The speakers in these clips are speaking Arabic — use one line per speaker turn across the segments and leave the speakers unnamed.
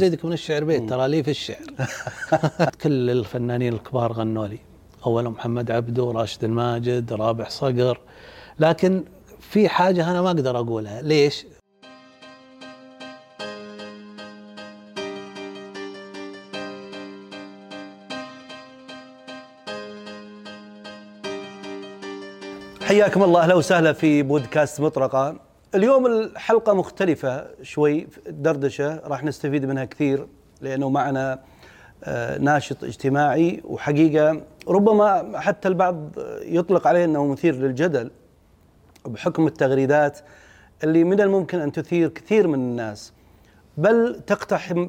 زيدك من الشعر بيت ترى لي في الشعر. كل الفنانين الكبار غنوا لي. اول محمد عبده راشد الماجد رابح صقر. لكن في حاجة أنا ما أقدر أقولها. ليش؟
حياكم الله أهلا وسهلا في بودكاست مطرقه اليوم الحلقة مختلفة شوي دردشة راح نستفيد منها كثير لأنه معنا آه، ناشط اجتماعي وحقيقة ربما حتى البعض يطلق عليه أنه مثير للجدل بحكم التغريدات اللي من الممكن أن تثير كثير من الناس. بل تقتحم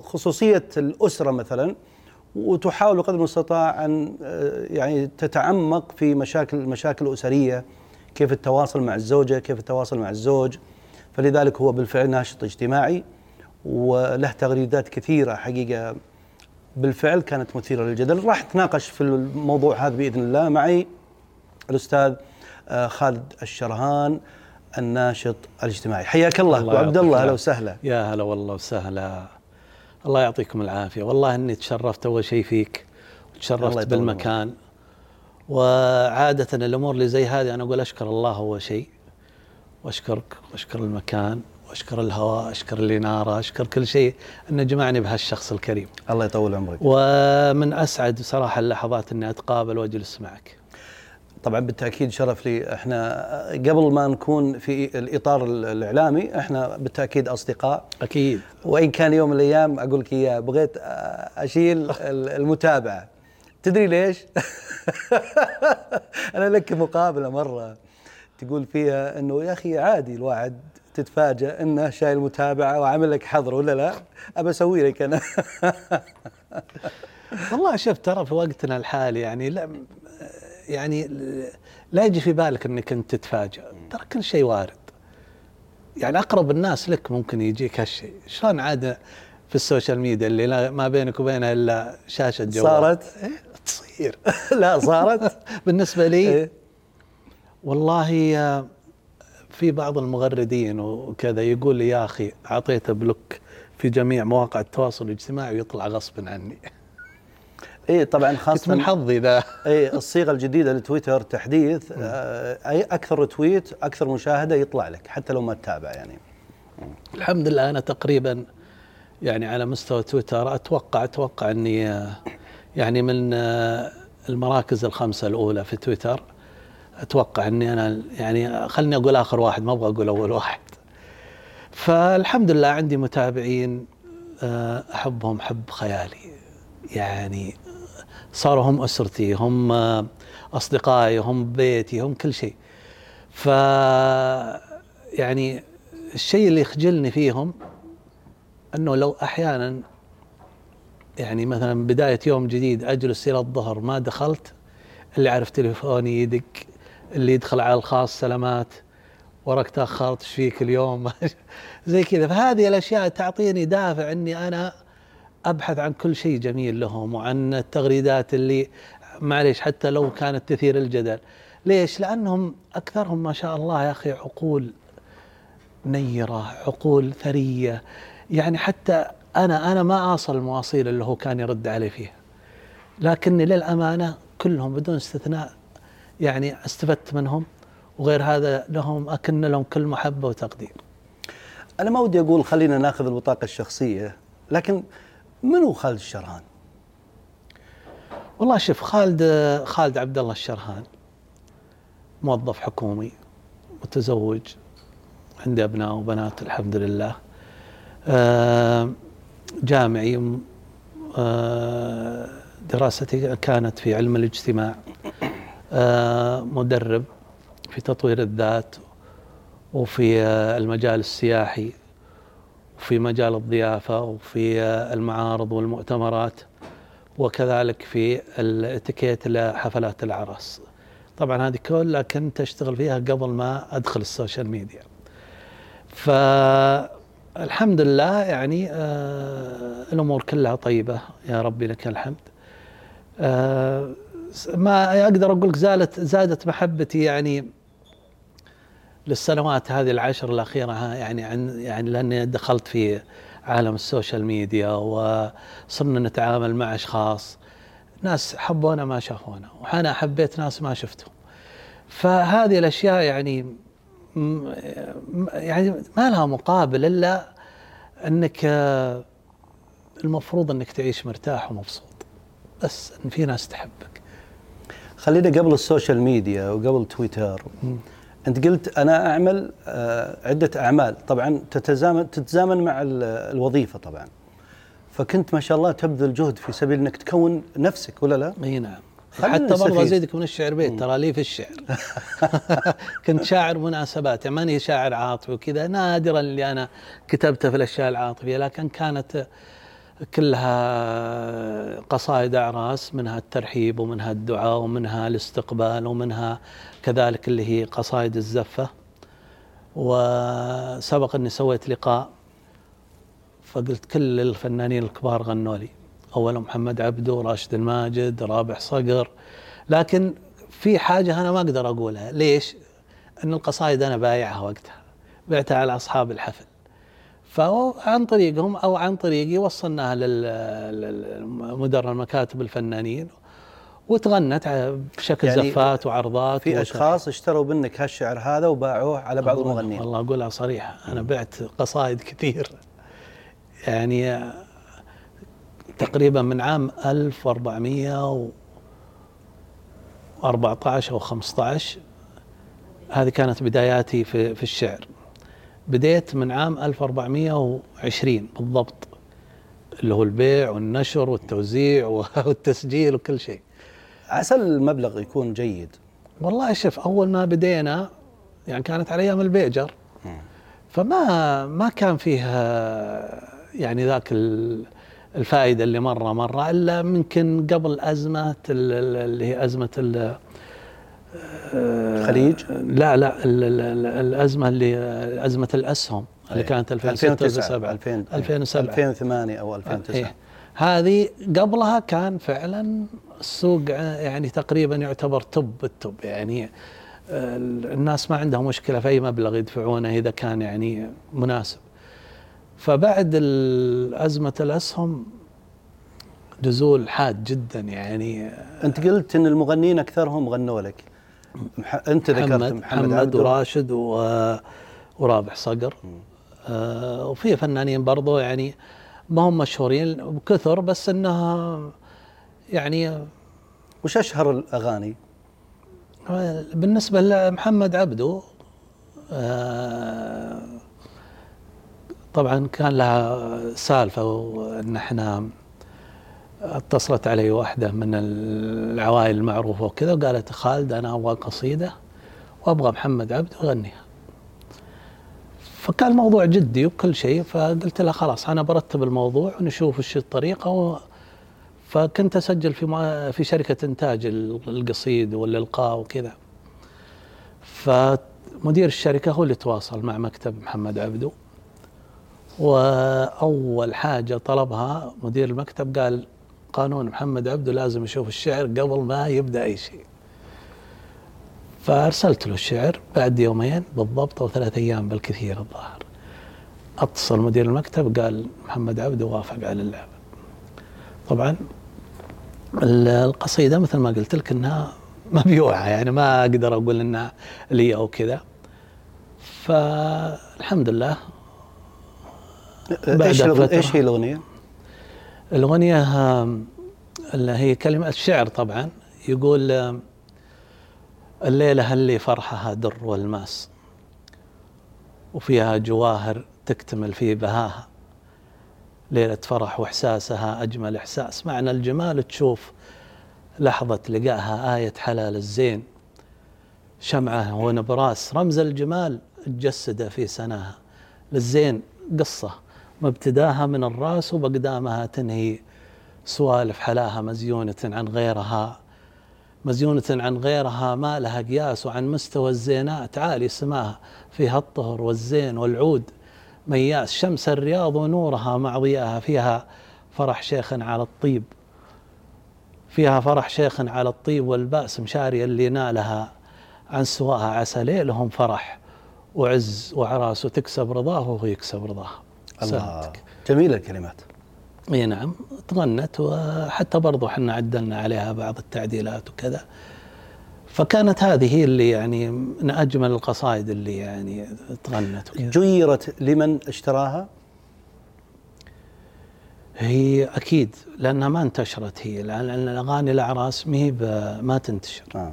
خصوصية الأسرة مثلا وتحاول قدر المستطاع أن آه، يعني تتعمق في مشاكل المشاكل الأسرية. كيف التواصل مع الزوجة، كيف التواصل مع الزوج. فلذلك هو بالفعل ناشط اجتماعي وله تغريدات كثيرة حقيقة بالفعل كانت مثيرة للجدل، راح نتناقش في الموضوع هذا بإذن الله معي الأستاذ آه، خالد الشرهان الناشط الاجتماعي، حياك الله, الله وعبد الله أهلا وسهلا.
يا هلا والله وسهلا. الله يعطيكم العافية. والله إني تشرفت أول شيء فيك وتشرفت بالمكان. وعادة الأمور اللي زي هذه أنا أقول أشكر الله أول شيء وأشكرك وأشكر المكان وأشكر الهواء أشكر الإنارة أشكر كل شيء أن جمعني بهالشخص الكريم.
الله يطول عمرك.
ومن أسعد صراحة اللحظات أني أتقابل وأجلس معك.
طبعا بالتأكيد شرف لي. إحنا قبل ما نكون في الإطار الإعلامي إحنا بالتأكيد أصدقاء.
أكيد.
وإن كان يوم من الأيام أقول لك إياه بغيت أشيل المتابعة. تدري ليش؟ أنا لك مقابلة مرة تقول فيها إنه يا أخي عادي الواحد تتفاجأ إنه شايل متابعة وعامل لك حظر ولا لا؟ أبى أسوي لك أنا.
والله شوف ترى في وقتنا الحالي يعني لا يعني لا يجي في بالك إنك أنت تتفاجأ. ترى كل شيء وارد. يعني أقرب الناس لك ممكن يجيك هالشيء. شلون عاد في ال social media اللي ما بينك وبينها إلا شاشة جوال؟
صارت؟
إيه. تصير.
لا صارت.
بالنسبة لي إيه؟ والله آه، في بعض المغردين وكذا يقول لي يا أخي أعطيته block في جميع مواقع التواصل الاجتماعي ويطلع غصبا عني.
اي طبعا خاصة
من حظي ذا.
اي الصيغة الجديدة لتويتر تحديث آه، أي أكثر tweet أكثر مشاهدة يطلع لك حتى لو ما تتابع يعني.
الحمد لله أنا تقريبا يعني على مستوى تويتر أتوقع أتوقع إني آه، يعني من آه، المراكز الخمسة الأولى في تويتر أتوقع إني أنا يعني خلني أقول آخر واحد ما أبغى أقول أول واحد. فالحمد لله عندي متابعين أحبهم حب خيالي. يعني صاروا هم أسرتي هم أصدقائي هم بيتي هم كل شيء. ف يعني الشيء اللي يخجلني فيهم إنه لو أحيانا يعني مثلا بداية يوم جديد أجلس إلى الظهر ما دخلت اللي عرف تليفوني يدق اللي يدخل على الخاص سلامات وراك تاخرت إيش فيك اليوم؟ زي كذا. فهذه الأشياء تعطيني دافع إني أنا أبحث عن كل شيء جميل لهم وعن التغريدات اللي معليش حتى لو كانت تثير الجدل. ليش؟ لأنهم أكثرهم ما شاء الله يا أخي عقول نيرة عقول ثرية. يعني حتى أنا أنا ما أصل المواصيل اللي هو كان يرد علي فيها. لكني للأمانة كلهم بدون استثناء يعني استفدت منهم وغير هذا لهم أكن لهم كل محبة وتقدير.
أنا ما ودي أقول خلينا نأخذ البطاقة الشخصية لكن منو خالد الشرهان؟
والله شوف خالد خالد عبد الله الشرهان موظف حكومي متزوج عندي ابناء وبنات الحمد لله. آه، جامعي آه، دراستي كانت في علم الاجتماع آه، مدرب في تطوير الذات وفي المجال السياحي وفي مجال الضيافة وفي المعارض والمؤتمرات وكذلك في الاتيكيت لحفلات العرس. طبعا هذه كلها كنت أشتغل فيها قبل ما أدخل ال social media. فالحمد لله يعني آه الأمور كلها طيبة. يا ربي لك الحمد. آه ما أقدر أقول لك زالت زادت محبتي يعني للسنوات هذه العشر الأخيرة يعني عن يعني لأني دخلت في عالم ال social media وصرنا نتعامل مع أشخاص ناس حبونا ما شافونا وأنا حبيت ناس ما شفتهم. فهذه الأشياء يعني يعني ما لها مقابل إلا إنك المفروض إنك تعيش مرتاح ومبسوط. بس إن في ناس تحبك.
خلينا قبل ال social media وقبل تويتر. أنت قلت أنا أعمل آه، عدة أعمال. طبعا تتزامن تتزامن مع الوظيفة طبعا. فكنت ما شاء الله تبذل جهد في سبيل إنك تكون نفسك ولا لا؟
إي نعم. حتى برضه أزيدك من الشعر بيت ترى لي في الشعر. كنت شاعر مناسبات يعني ماني شاعر عاطفي وكذا نادرا اللي أنا كتبته في الأشياء العاطفية لكن كانت كلها قصائد أعراس منها الترحيب ومنها الدعاء ومنها الاستقبال ومنها كذلك اللي هي قصائد الزفة. وسبق إني سويت لقاء فقلت كل الفنانين الكبار غنوا لي. اولهم محمد عبده راشد الماجد رابح صقر. لكن في حاجة أنا ما أقدر أقولها. ليش؟ إن القصائد أنا بايعها وقتها. بعتها على أصحاب الحفل. فعن طريقهم أو عن طريقي وصلناها لمدراء المكاتب الفنانين. وتغنت بشكل يعني زفات وعرضات
في أشخاص اشتروا منك هالشعر هذا وباعوه على بعض المغنيين.
والله أقولها صريحة. أنا بعت قصائد كثير. يعني تقريبا من عام 1414 أو 15 هذه كانت بداياتي في في الشعر. بديت من عام 1420 بالضبط اللي هو البيع والنشر والتوزيع والتسجيل وكل شيء.
عسى المبلغ يكون جيد.
والله شوف أول ما بدينا يعني كانت على أيام البيجر فما ما كان فيها يعني ذاك الفائدة اللي مرة مرة إلا ممكن قبل أزمة اللي هي أزمة
الخليج؟
لا لا الأزمة اللي أزمة الأسهم اللي
إيه.
كانت 2006
2007 2008 أو 2009 إيه.
هذه قبلها كان فعلا السوق يعني تقريبا يعتبر توب التوب يعني الناس ما عندها مشكلة في أي مبلغ يدفعونه إذا كان يعني مناسب. فبعد أزمة الأسهم نزول حاد جدا يعني.
أنت قلت أن المغنيين أكثرهم غنوا لك.
أنت ذكرت محمد, محمد, محمد وراشد ورابح صقر. آه وفي فنانين برضو يعني ما هم مشهورين بكثر بس إنها يعني
وش أشهر الأغاني؟
بالنسبة لمحمد عبده آه طبعا كان لها سالفة وإن إحنا اتصلت علي واحدة من العوائل المعروفة وكذا وقالت خالد أنا أبغى قصيدة وأبغى محمد عبد يغنيها. فكان الموضوع جدي وكل شيء فقلت لها خلاص أنا برتب الموضوع ونشوف إيش الطريقة و فكنت أسجل في في شركة إنتاج القصيد والإلقاء وكذا. فمدير الشركة هو اللي تواصل مع مكتب محمد عبدو وأول حاجة طلبها مدير المكتب قال قانون محمد عبده لازم يشوف الشعر قبل ما يبدأ أي شيء. فأرسلت له الشعر بعد يومين بالضبط أو ثلاثة أيام بالكثير الظاهر. أتصل مدير المكتب قال محمد عبده وافق على اللعبة. طبعا القصيدة مثل ما قلت لك إنها مبيوعة يعني ما أقدر أقول إنها لي أو كذا. فالحمد لله
إيش إيش هي الأغنية؟
الأغنية اللي هي كلمة الشعر طبعا يقول الليلة اللي فرحها در والماس وفيها جواهر تكتمل في بهاها ليلة فرح وإحساسها أجمل إحساس. معنى الجمال تشوف لحظة لقاها آية حلال الزين شمعة ونبراس رمز الجمال تجسده في سناها. للزين قصة. مبتداها من الراس وبقدامها تنهي سوالف حلاها مزيونة عن غيرها. مزيونة عن غيرها ما لها قياس وعن مستوى الزينات. عالي سماها فيها الطهر والزين والعود. مياس شمس الرياض ونورها مع ضياها. فيها فرح شيخ على الطيب. فيها فرح شيخ على الطيب والبأس مشاري اللي نالها عن سواها عسى ليلهم فرح. وعز وعراس وتكسب رضاه وهو يكسب رضاه.
الله. جميلة الكلمات.
إي نعم تغنت وحتى برضو إحنا عدلنا عليها بعض التعديلات وكذا. فكانت هذه هي اللي يعني من أجمل القصائد اللي يعني تغنت وكذا.
جيرت لمن اشتراها؟
هي أكيد لأنها ما انتشرت هي لأن الأغاني الاعراس ما ما تنتشر.
آه.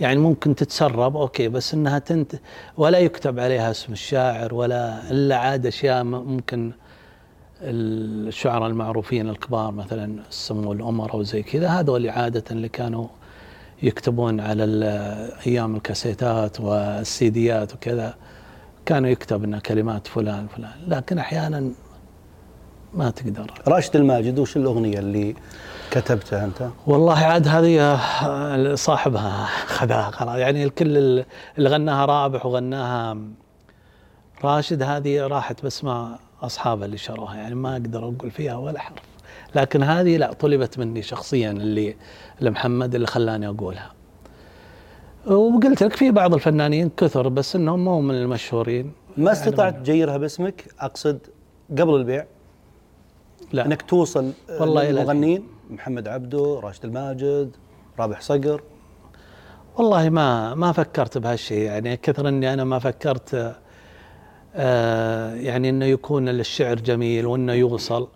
يعني ممكن تتسرب أوكي بس إنها تنت ولا يكتب عليها اسم الشاعر ولا إلا عاد أشياء ممكن الشعراء المعروفين الكبار مثلا السمو الامراء وزي كذا هذول عادة اللي كانوا يكتبون على أيام الكاسيتات والسيديات وكذا كانوا يكتب انها كلمات فلان فلان لكن أحيانا ما تقدر.
راشد الماجد وش الأغنية اللي كتبتها أنت؟
والله عاد هذه آه، صاحبها خذاها خلاص يعني الكل اللي غناها رابح وغناها راشد هذه راحت بس مع أصحابها اللي شروها. يعني ما أقدر أقول فيها ولا حرف. لكن هذه لا طلبت مني شخصيا اللي لمحمد اللي خلاني أقولها. وقلت لك في بعض الفنانين كثر بس إنهم مو من المشهورين.
ما استطعت تجيرها باسمك؟ أقصد قبل البيع؟
لا.
إنك توصل
والله إلى
المغنين محمد عبده راشد الماجد رابح صقر.
والله ما ما فكرت بهالشيء يعني كثر إني أنا ما فكرت آه يعني إنه يكون الشعر جميل وإنه يوصل.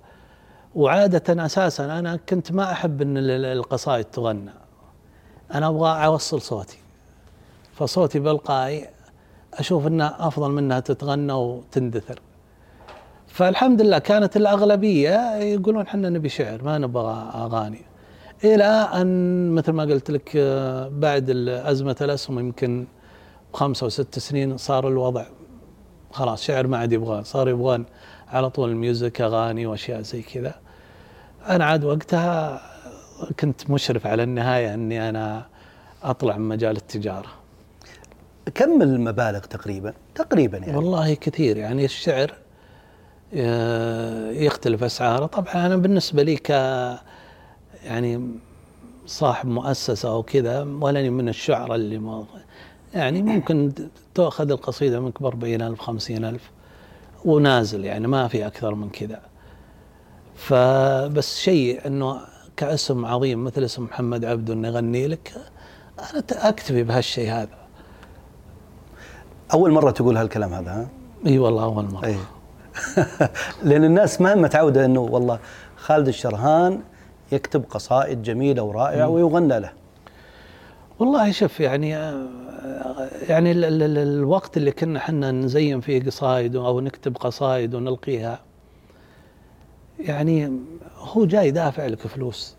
وعادة أساسا أنا كنت ما أحب إن ال- ال- القصائد تغنى. أنا أبغى أوصل صوتي. فصوتي بلقائي أشوف انها أفضل منها تتغنى وتندثر. فالحمد لله كانت الأغلبية يقولون إحنا نبي شعر ما نبغى أغاني. إلى أن مثل ما قلت لك آه، بعد أزمة الأسهم يمكن خمسة أو ست سنين صار الوضع خلاص شعر ما عاد يبغى صار يبغون على طول الميوزك أغاني وأشياء زي كذا. أنا عاد وقتها كنت مشرف على النهاية إني أنا أطلع من مجال التجارة.
كم المبالغ تقريبا؟ تقريبا يعني.
والله كثير يعني الشعر يختلف أسعاره. طبعا أنا بالنسبة لي ك يعني صاحب مؤسسة أو كذا ولاني من الشعراء اللي ما يعني ممكن تأخذ القصيدة منك ب 40000 50000 ونازل يعني ما في أكثر من كذا. فبس شيء إنه كاسم عظيم مثل اسم محمد عبده إنه يغني لك أنا أكتفي بهالشيء هذا.
أول مرة تقول هالكلام هذا ها؟
إي والله أول مرة.
إي. لأن الناس ما متعوده إنه والله خالد الشرهان يكتب قصائد جميلة ورائعة ويغنى له.
والله شوف يعني يعني ال ال ال الوقت اللي كنا إحنا نزين فيه قصايد أو نكتب قصايد ونلقيها يعني هو جاي دافع لك فلوس.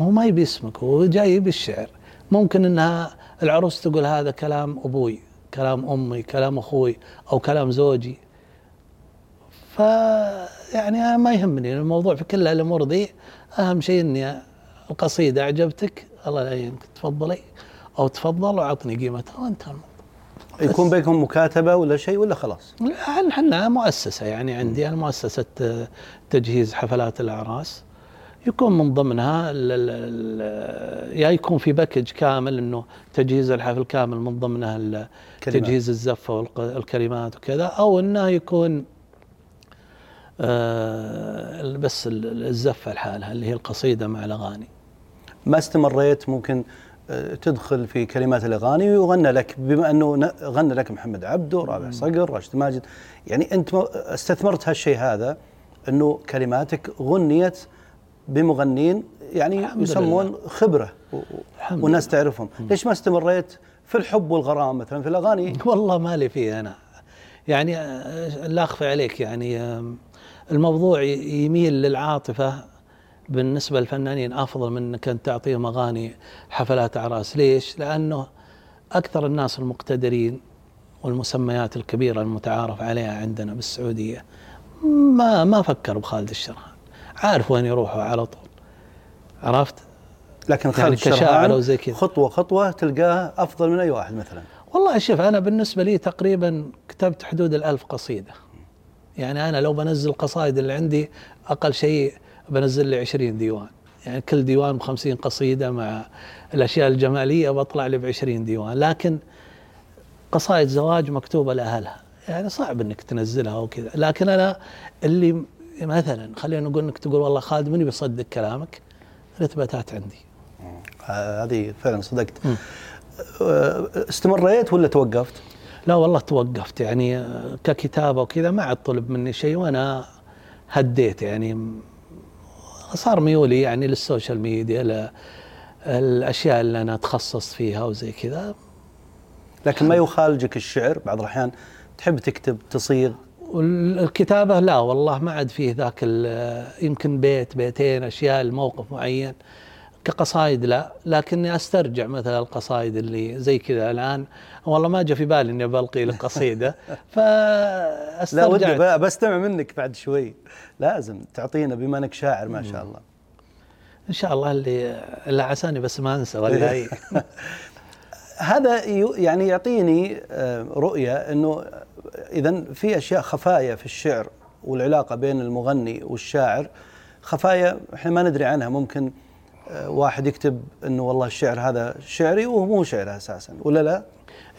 هو ما يبي اسمك هو جاي يبي الشعر. ممكن إنها العروس تقول هذا كلام أبوي كلام أمي كلام أخوي أو كلام زوجي. ف يعني أنا ما يهمني الموضوع في كل الأمور ذي. أهم شيء إني القصيدة اعجبتك الله يهمك تفضلي. أو تفضل وأعطني قيمتها وانتهى الموضوع
يكون بينكم مكاتبة ولا شيء ولا خلاص؟
لا، إحنا مؤسسة يعني عندي أنا مؤسسة آه، تجهيز حفلات الأعراس. يكون من ضمنها ال ال ال يا يكون في باكج كامل إنه تجهيز الحفل كامل من ضمنها. تجهيز الزفة والكلمات وكذا. أو إنه يكون بس ال- الزفه لحالها اللي هي القصيدة مع الأغاني.
ما استمريت ممكن آه، تدخل في كلمات الأغاني ويغنى لك بما أنه غنى لك محمد عبده رابع صقر راشد ماجد. يعني أنت استثمرت هالشيء هذا أنه كلماتك غنيت بمغنين يعني يسمون خبرة و-
الحمد
والناس تعرفهم. ليش ما استمريت في الحب والغرام مثلا في الأغاني؟
والله مالي فيه أنا. يعني آه، لا أخفي عليك يعني الموضوع يميل للعاطفة بالنسبة للفنانين أفضل من أنت تعطيهم أغاني حفلات اعراس ليش؟ لأنه أكثر الناس المقتدرين والمسميات الكبيرة المتعارف عليها عندنا بالسعودية ما ما فكر بخالد الشرهان عارف وين يروحوا على طول عرفت؟
لكن خالد
يعني
الشرهان
أو زي كذا.
خطوة خطوة تلقاه أفضل من أي واحد مثلا
والله شوف أنا بالنسبة لي تقريبا كتبت حدود الألف قصيدة يعني أنا لو بنزل قصائد اللي عندي أقل شيء بنزل لي 20 ديوان. يعني كل ديوان ب 50 قصيدة مع الأشياء الجمالية بطلع لي ب 20 ديوان. لكن قصائد زواج مكتوبة لأهلها. يعني صعب إنك تنزلها وكذا لكن أنا اللي مثلا خلينا نقول إنك تقول والله خالد من بيصدق كلامك؟ الإثباتات عندي.
هذه فعلا صدقت. استمريت ولا توقفت؟
لا والله توقفت يعني ككتابة وكذا ما عاد طلب مني شيء وأنا هديت يعني. صار ميولي يعني للسوشيال ميديا الأشياء اللي أنا أتخصص فيها وزي كذا.
لكن ما يخالجك الشعر بعض الأحيان تحب تكتب تصيغ؟
الكتابه لا والله ما عاد فيه ذاك يمكن بيت بيتين أشياء الموقف معين. كقصايد لا لكني أسترجع مثلا القصايد اللي زي كذا الآن. والله ما جاء في بالي إني بلقي لك قصيدة.
فاسترجع لا ودي بستمع منك بعد شوي. لازم تعطينا بما إنك شاعر ما شاء الله.
إن شاء الله اللي اللي عساني بس ما أنسى ولا اي
هذا يعني يعطيني آه، رؤية إنه اذا في أشياء خفايا في الشعر والعلاقة بين المغني والشاعر. خفايا إحنا ما ندري عنها ممكن واحد يكتب إنه والله الشعر هذا شعري وهو مو شعر أساسا ولا لا؟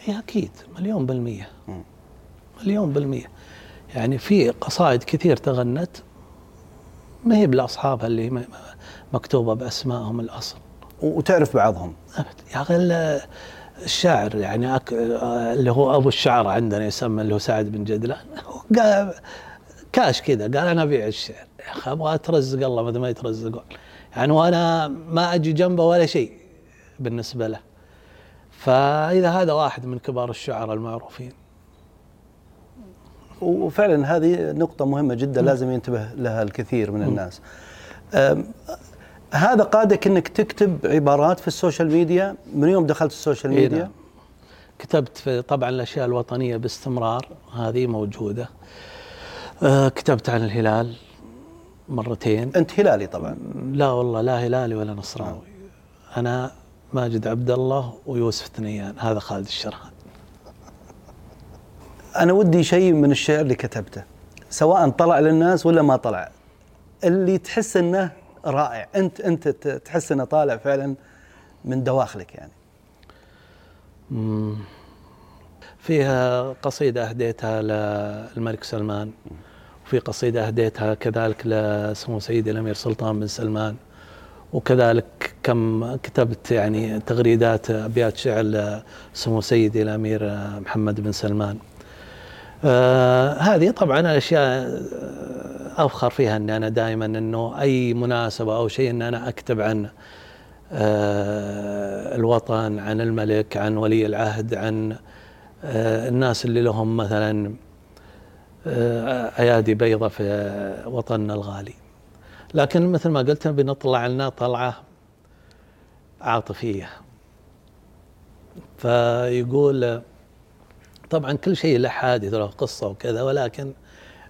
إي أكيد. مليون بالمية. مليون بالمية. يعني في قصائد كثير تغنت ما هي بالاصحابها اللي مكتوبة بأسمائهم الأصل.
وتعرف بعضهم.
يا أخي الشاعر يعني أك... اللي هو أبو الشعر عندنا يسمى اللي هو سعد بن جدلان قال كاش كذا قال أنا أبيع الشعر. يا أخي أبغى أترزق الله مثل ما يترزقون. يعني وأنا ما أجي جنبه ولا شيء بالنسبة له فإذا هذا واحد من كبار الشعراء المعروفين
وفعلا هذه نقطة مهمة جدا لازم ينتبه لها الكثير من الناس. هذا قادك إنك تكتب عبارات في ال social media من يوم دخلت ال social media؟ نعم.
كتبت في طبعا الأشياء الوطنية باستمرار هذه موجودة. أه كتبت عن الهلال مرتين.
أنت هلالي طبعا.
لا والله لا هلالي ولا نصراوي. أنا ماجد عبد الله ويوسف ثنيان هذا خالد الشرهان.
أنا ودي شيء من الشعر اللي كتبته سواء طلع للناس ولا ما طلع. اللي تحس إنه رائع. أنت أنت تحس إنه طالع فعلا من دواخلك يعني.
فيها قصيدة أهديتها للملك سلمان. وفي قصيدة أهديتها كذلك لسمو سيدي الأمير سلطان بن سلمان. وكذلك كم كتبت يعني تغريدات أبيات شعر لسمو سيدي الأمير محمد بن سلمان. آه هذه طبعا الاشياء أفخر فيها إني أنا دائما إنه أي مناسبة أو شيء ان أنا أكتب عن آه الوطن عن الملك عن ولي العهد عن آه الناس اللي لهم مثلا آه أيادي بيضة في وطننا الغالي. لكن مثل ما قلت بنطلع لنا طلعة عاطفية. فيقول طبعا كل شيء له حادث له قصة وكذا ولكن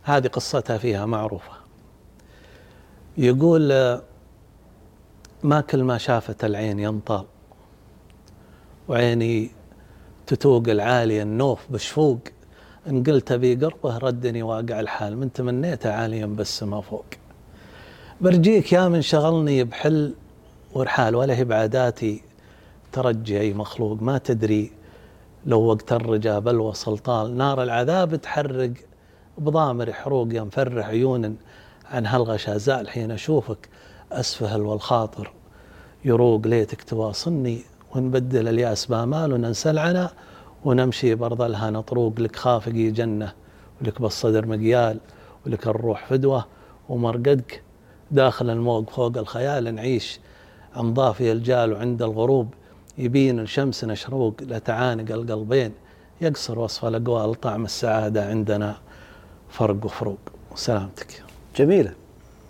هذه قصتها فيها معروفة. يقول ما كل ما شافت العين ينطال وعيني تتوق العالي النوف بشفوق. إن قلت بي قربه ردني واقع الحال من تمنيته عاليا بس ما فوق. برجيك يا من شغلني بحل ورحال ولا هي بعاداتي ترجي أي مخلوق. ما تدري لو وقت الرجا بلوى سلطان نار العذاب تحرق بضامر حروق يا مفرح عيون عن هالغشا. زال حين أشوفك اسفهل والخاطر يروق ليتك تواصلني ونبدل الياس بامال وننسى العنا ونمشي برض الهنا طروق لك خافقي جنة ولك بالصدر مقيال ولك الروح فدوة. ومرقدك داخل الموج فوق الخيال نعيش عن ضافي الجال وعند الغروب. يبين الشمس شروق لتعانق القلبين. يقصر وصف الأقوال طعم السعادة عندنا فرق وفروق. وسلامتك
جميلة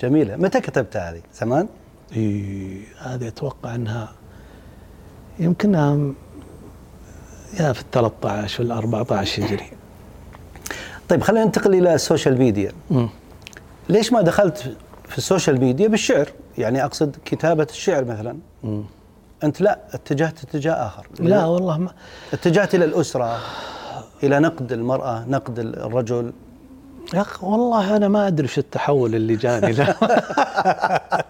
جميلة. متى كتبت هذه؟ زمان؟
اي هذه أتوقع إنها يمكنها يا في ال 13 ولا 14 هجري
طيب خلينا ننتقل إلى ال social media. م. ليش ما دخلت في ال social media بالشعر؟ يعني أقصد كتابة الشعر مثلا. م. أنت لا اتجهت اتجاه آخر.
لا والله ما
اتجهت إلى الأسرة إلى نقد المرأة نقد الرجل
يا أخي والله أنا ما أدري شو التحول اللي جاني. لا.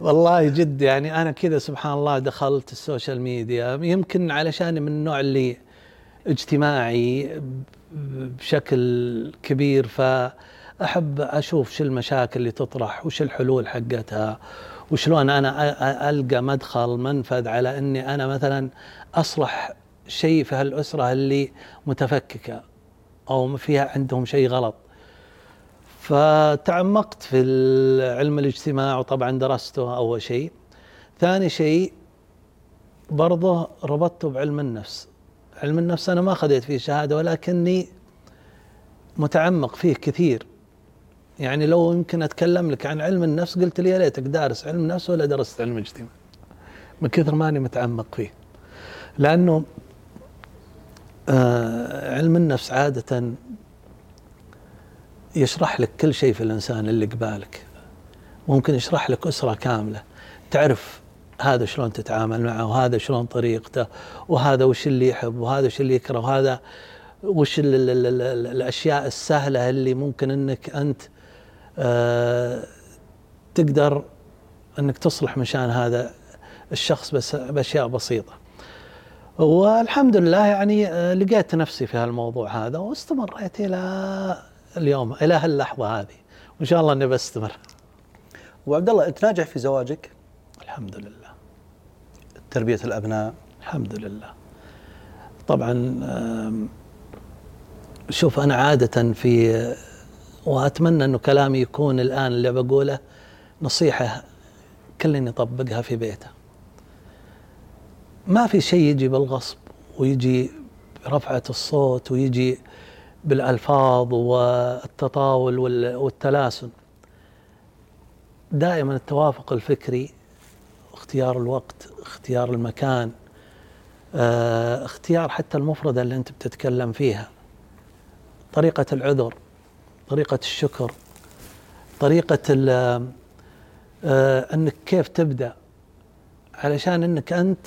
والله جد يعني أنا كذا سبحان الله دخلت ال social media يمكن علشان من النوع اللي اجتماعي بشكل كبير فأحب أشوف شو المشاكل اللي تطرح وش الحلول حقتها وشلون أنا ألقى مدخل منفذ على أني أنا مثلا أصلح شيء في هالأسرة اللي متفككة. أو فيها عندهم شيء غلط. فتعمقت في علم الاجتماع وطبعا درسته أول شيء. ثاني شيء برضه ربطته بعلم النفس. علم النفس أنا ما أخذت فيه شهادة ولكني متعمق فيه كثير. يعني لو يمكن أتكلم لك عن علم النفس قلت لي يا ليتك دارس علم النفس ولا درست علم الاجتماع من كثر ما أني متعمق فيه. لأنه آه علم النفس عادة يشرح لك كل شيء في الإنسان اللي قبالك ممكن يشرح لك أسرة كاملة تعرف هذا شلون تتعامل معه وهذا شلون طريقته وهذا وش اللي يحب وهذا وش اللي يكره وهذا وش ال ال ال ال الأشياء السهلة اللي ممكن إنك أنت آه تقدر إنك تصلح مشان هذا الشخص بس بأشياء بسيطة. والحمد لله يعني آه لقيت نفسي في هالموضوع هذا واستمريت إلى اليوم إلى هاللحظة هذه وإن شاء الله إني بستمر.
وعبد الله أنت ناجح في زواجك؟
الحمد لله.
تربية الأبناء
الحمد لله طبعا شوف أنا عادة في وأتمنى أنه كلامي يكون الآن اللي بقوله نصيحة كل يطبقها في بيته ما في شيء يجي بالغصب ويجي برفعة الصوت ويجي بالألفاظ والتطاول والتلاسن. دائما التوافق الفكري اختيار الوقت اختيار المكان آه اختيار حتى المفردة اللي أنت بتتكلم فيها. طريقة العذر طريقة الشكر طريقة آه أنك كيف تبدأ. علشان أنك أنت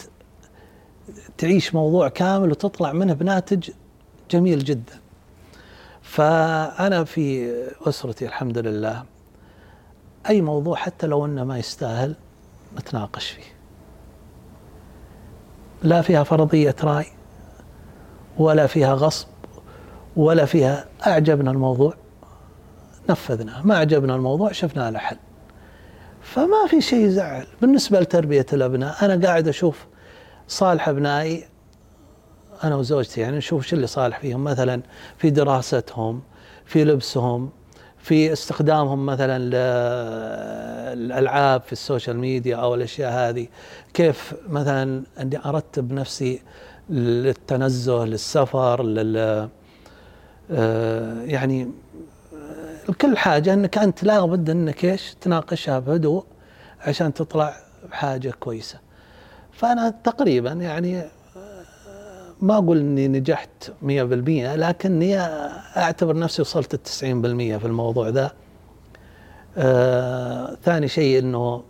تعيش موضوع كامل وتطلع منه بناتج جميل جدا. فأنا في أسرتي الحمد لله أي موضوع حتى لو أنه ما يستاهل نتناقش فيه. لا فيها فرضية رأي ولا فيها غصب ولا فيها أعجبنا الموضوع نفذناه ما أعجبنا الموضوع شفنا له حل. فما في شيء يزعل. بالنسبة لتربية الأبناء أنا قاعد أشوف صالح أبنائي أنا وزوجتي يعني نشوف شو اللي صالح فيهم. مثلا في دراستهم في لبسهم في استخدامهم مثلا للألعاب في ال social media أو الأشياء هذه. كيف مثلا أني أرتب نفسي للتنزه للسفر لل آه، يعني كل حاجة أنك أنت لابد أنك إيش تناقشها بهدوء عشان تطلع بحاجة كويسة. فأنا تقريبا يعني ما أقول أني نجحت 100% لكني أعتبر نفسي وصلت التسعين بالمية في الموضوع ذا آه ثاني شيء أنه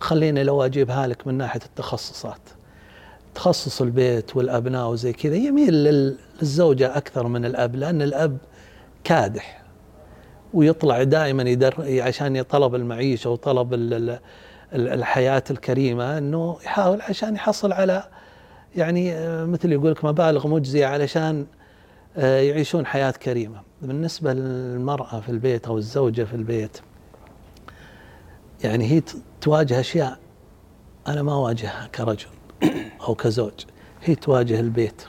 خليني لو أجيبها لك من ناحية التخصصات. تخصص البيت والأبناء وزي كذا يميل للزوجة أكثر من الأب لأن الأب كادح ويطلع دائما يدر عشان طلب المعيشة وطلب الحياة الكريمة أنه يحاول عشان يحصل على يعني آه، مثل يقول لك مبالغ مجزية علشان آه، يعيشون حياة كريمة. بالنسبة للمرأة في البيت أو الزوجة في البيت يعني هي تواجه أشياء أنا ما أواجهها كرجل أو كزوج. هي تواجه البيت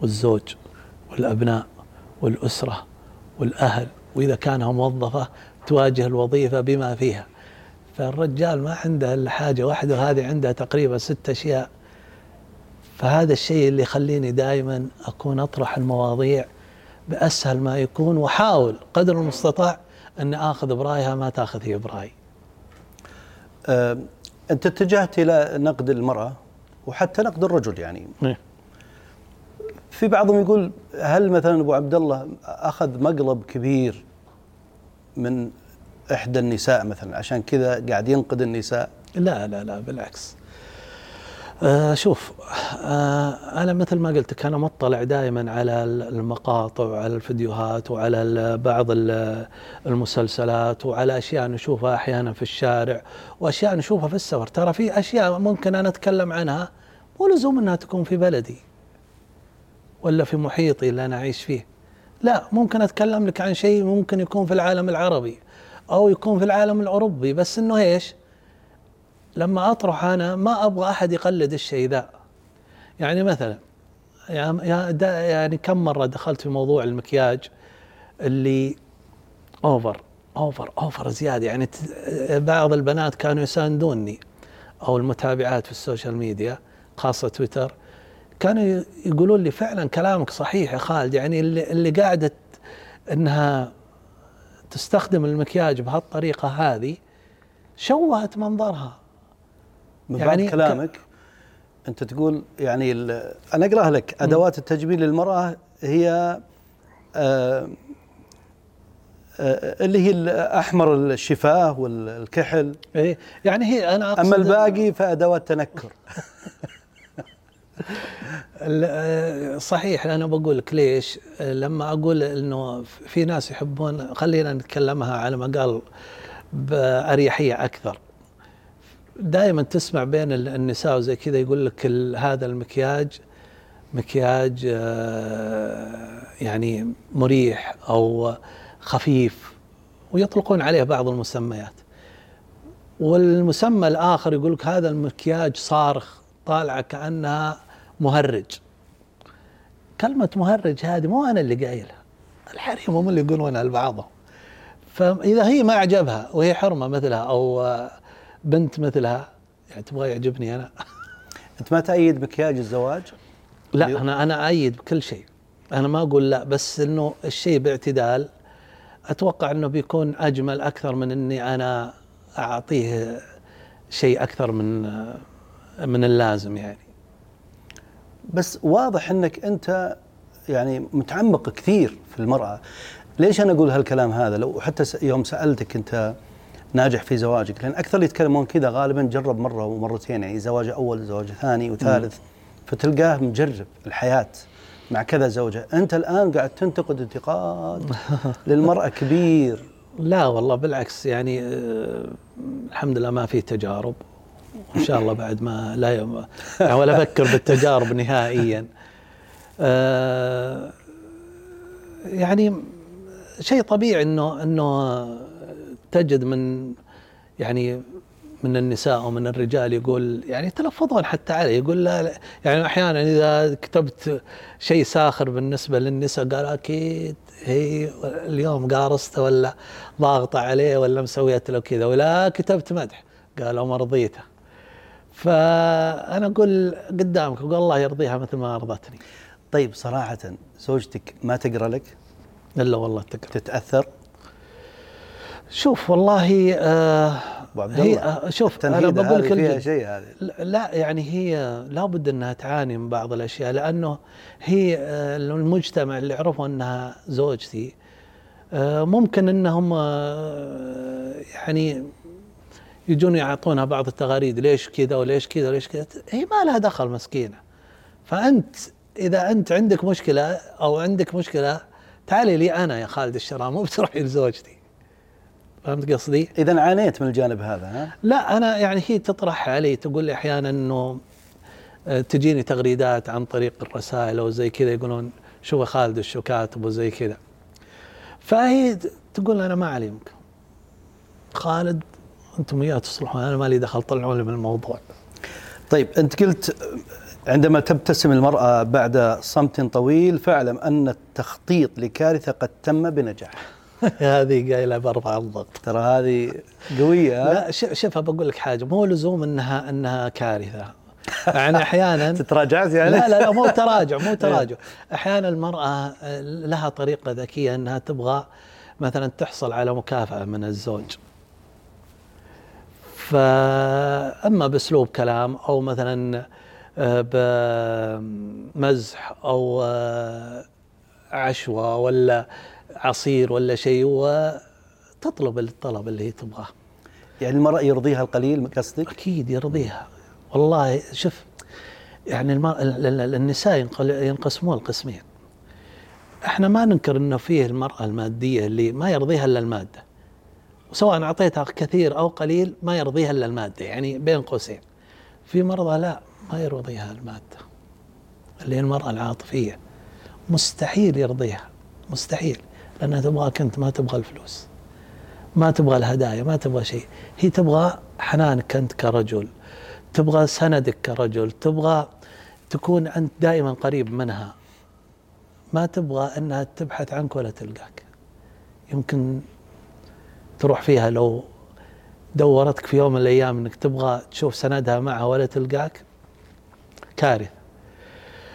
والزوج والأبناء والأسرة والأهل وإذا كانها موظفة تواجه الوظيفة بما فيها. فالرجال ما عنده إلا حاجة واحدة وهذه عندها تقريبا ست أشياء فهذا الشيء اللي يخليني دائما أكون أطرح المواضيع بأسهل ما يكون وأحاول قدر المستطاع اني آخذ برأيها ما تأخذ هي برأيي.
أه أنت اتجهت إلى نقد المرأة وحتى نقد الرجل يعني.
إيه؟
في بعضهم يقول هل مثلا أبو عبد الله أخذ مقلب كبير من إحدى النساء مثلا عشان كذا قاعد ينقد النساء؟
لا لا لا بالعكس. آه شوف آه أنا مثل ما قلت لك أنا مطلع دائما على المقاطع وعلى الفيديوهات وعلى بعض المسلسلات وعلى أشياء نشوفها أحيانا في الشارع وأشياء نشوفها في السفر ترى في أشياء ممكن أنا أتكلم عنها مو لزوم إنها تكون في بلدي ولا في محيطي اللي أنا أعيش فيه لا ممكن أتكلم لك عن شيء ممكن يكون في العالم العربي أو يكون في العالم الأوروبي. بس إنه إيش؟ لما أطرح أنا ما أبغى أحد يقلد الشيء ذا. يعني مثلا يعني كم مرة دخلت في موضوع المكياج اللي over over over زيادة. يعني بعض البنات كانوا يساندوني أو المتابعات في ال social media خاصة تويتر. كانوا يقولون لي فعلا كلامك صحيح يا خالد. يعني اللي, اللي قاعدة إنها تستخدم المكياج بهالطريقة هذه شوهت منظرها.
من يعني كلامك أنت تقول يعني أنا أقرأ لك أدوات التجميل للمرأة هي آه آه، اللي هي احمر الشفاه والكحل.
إيه يعني هي أنا
أقصد أما الباقي فأدوات تنكر.
صحيح أنا بقول لك ليش؟ لما أقول إنه في ناس يحبون خلينا نتكلمها على ما قال بأريحية أكثر. دائما تسمع بين النساء وزي كذا يقول لك هذا المكياج مكياج آه، يعني مريح أو خفيف ويطلقون عليه بعض المسميات. والمسمى الآخر يقول لك هذا المكياج صارخ طالعة كأنها مهرج. كلمة مهرج هذه مو أنا اللي قايلها. الحريم هم اللي يقولونها لبعضهم فإذا هي ما أعجبها وهي حرمة مثلها أو بنت مثلها يعني تبغى يعجبني أنا؟
أنت ما تأيد مكياج الزواج؟
لا أنا أنا أيد بكل شيء. أنا ما أقول لا بس إنه الشيء باعتدال. أتوقع إنه بيكون أجمل أكثر من إني أنا أعطيه شيء أكثر من من اللازم يعني.
بس واضح إنك أنت يعني متعمق كثير في المرأة. ليش أنا أقول هالكلام هذا؟ لو حتى يوم سألتك أنت ناجح في زواجك لأن أكثر اللي يتكلمون كذا غالبا جرب مرة ومرتين يعني زواج أول زواج ثاني وثالث فتلقاه مجرب الحياة مع كذا زوجة. أنت الآن قاعد تنتقد انتقاد للمرأة كبير.
لا والله بالعكس يعني آه الحمد لله ما في تجارب. وإن شاء الله بعد ما لا يوم يعني ولا أفكر بالتجارب نهائيا. آه يعني شيء طبيعي انه إنه تجد من يعني من النساء ومن الرجال يقول يعني يتلفظون حتى عليه. يقول لا يعني أحيانا إذا كتبت شيء ساخر بالنسبة للنساء قال أكيد هي اليوم قارصته ولا ضاغطة عليه ولا مسويت له كذا ولا كتبت مدح قالوا ما رضيته فأنا أقول قدامك أقول الله يرضيها مثل ما أرضتني
طيب صراحة زوجتك ما تقرأ لك؟
إلا والله تقرأ
تتأثر؟
شوف والله آه أبو عبد الله هي شوف
أنا بقول لك فيها شيء هذه
لا يعني هي لابد أنها تعاني من بعض الأشياء لأنه هي آه، المجتمع اللي عرفوا أنها زوجتي آه، ممكن أنهم آه، يعني يجون يعطونها بعض التغاريد ليش كذا وليش كذا وليش كذا؟ هي ما لها دخل مسكينة. فأنت إذا أنت عندك مشكلة أو عندك مشكلة تعالي لي أنا يا خالد الشرام مو بتروحي لزوجتي. فهمت قصدي؟
إذا عانيت من الجانب هذا ها؟
لا أنا يعني هي تطرح علي تقول لي أحيانا إنه آه، تجيني تغريدات عن طريق الرسائل أو زي كذا يقولون شوف خالد الشو كاتب وزي كذا. فهي تقول أنا ما علمك خالد أنتم وياه تصلحون. أنا مالي دخل طلعوني من الموضوع
طيب انت قلت عندما تبتسم المرأة بعد صمت طويل فاعلم أن التخطيط لكارثة قد تم بنجاح.
هذه قايلة برفع الضغط
ترى هذه قوية
لا شوف بقول لك حاجة. مو لزوم إنها إنها كارثة. يعني أحيانا
تتراجعت يعني؟
لا لا لا مو تراجع مو تراجع. أحيانا المرأة لها طريقة ذكية إنها تبغى مثلا تحصل على مكافأة من الزوج. فأما بأسلوب كلام أو مثلا آه، بمزح أو آه، عشوة ولا عصير ولا شيء وتطلب الطلب اللي هي تبغاه.
يعني المرأة يرضيها القليل قصدك؟
أكيد يرضيها. والله شوف يعني النساء ينقسمون القسمين. إحنا ما ننكر إنه فيه المرأة المادية اللي ما يرضيها إلا المادة. سواء أعطيتها كثير أو قليل ما يرضيها إلا المادة يعني بين قوسين. في مرضى لا ما يرضيها المادة. اللي هي المرأة العاطفية. مستحيل يرضيها مستحيل لأنها تبغاك أنت ما تبغى الفلوس. ما تبغى الهدايا ما تبغى شيء. هي تبغى حنانك أنت كرجل تبغى سندك كرجل تبغى تكون أنت دائما قريب منها. ما تبغى أنها تبحث عنك ولا تلقاك. يمكن تروح فيها لو دورتك في يوم من الأيام أنك تبغى تشوف سندها معها ولا تلقاك؟ كارثة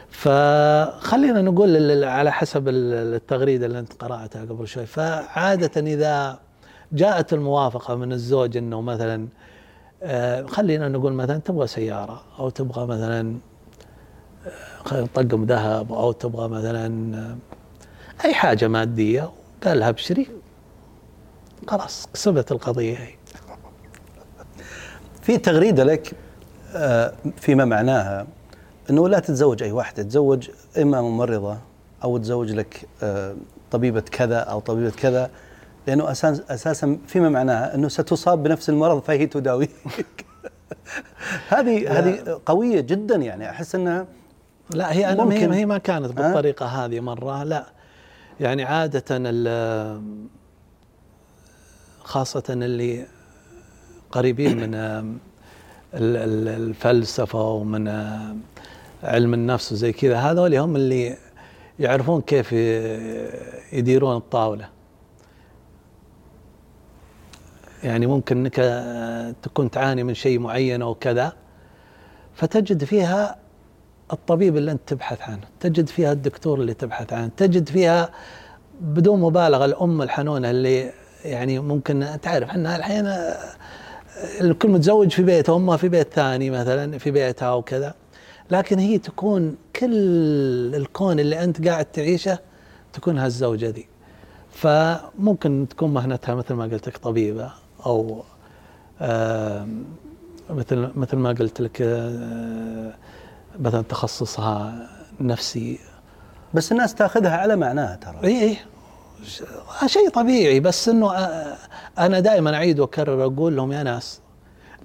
فخلينا نقول على حسب التغريدة اللي أنت قرأتها قبل شوي. فعادة إذا جاءت الموافقة من الزوج إنه مثلا آه، خلينا نقول مثلا تبغى سيارة أو تبغى مثلا آه، طقم ذهب أو تبغى مثلا آه، أي حاجة مادية قال لها ابشري. خلاص كسبت القضية هي.
في تغريدة لك فيما معناها إنه لا تتزوج أي واحدة تزوج إما ممرضة أو تزوج لك آه، طبيبة كذا أو طبيبة كذا لأنه أساس أساسا فيما معناها إنه ستصاب بنفس المرض فهي تداويك. هذه هذه قوية جدا يعني أحس إنها
لا هي أنا ممكن. هي ما كانت بالطريقة أه؟ هذه مرة لا. يعني عادة خاصة اللي قريبين من الفلسفة ومن علم النفس وزي كذا هذول هم اللي يعرفون كيف يديرون الطاولة. يعني ممكن انك تكون تعاني من شيء معين أو كذا فتجد فيها الطبيب اللي أنت تبحث عنه، تجد فيها الدكتور اللي تبحث عنه، تجد فيها بدون مبالغة الأم الحنونة اللي يعني ممكن تعرف إحنا الحين الكل متزوج في بيته امها في بيت ثاني مثلا في بيتها وكذا. لكن هي تكون كل الكون اللي أنت قاعد تعيشه تكون هالزوجة ذي. فممكن تكون مهنتها مثل ما قلت لك طبيبة أو مثل مثل ما قلت لك آه مثلا تخصصها نفسي.
بس الناس تاخذها على معناها ترى.
اي اي شيء طبيعي بس إنه أنا دائما أعيد وأكرر أقول لهم يا ناس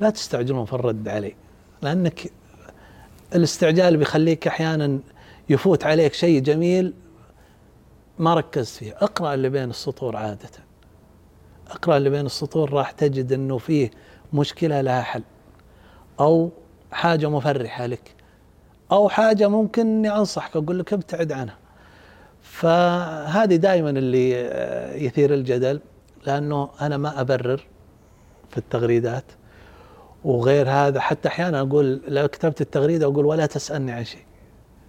لا تستعجلون في الرد علي لأنك الاستعجال بيخليك أحيانا يفوت عليك شيء جميل ما ركزت فيه. اقرأ اللي بين السطور عادة. اقرأ اللي بين السطور راح تجد إنه فيه مشكلة لها حل أو حاجة مفرحة لك أو حاجة ممكن إني أنصحك أقول لك ابتعد عنها. فهذه دائما اللي يثير الجدل لأنه أنا ما أبرر في التغريدات وغير هذا حتى أحيانا أقول لو كتبت التغريدة أقول ولا تسألني عن شيء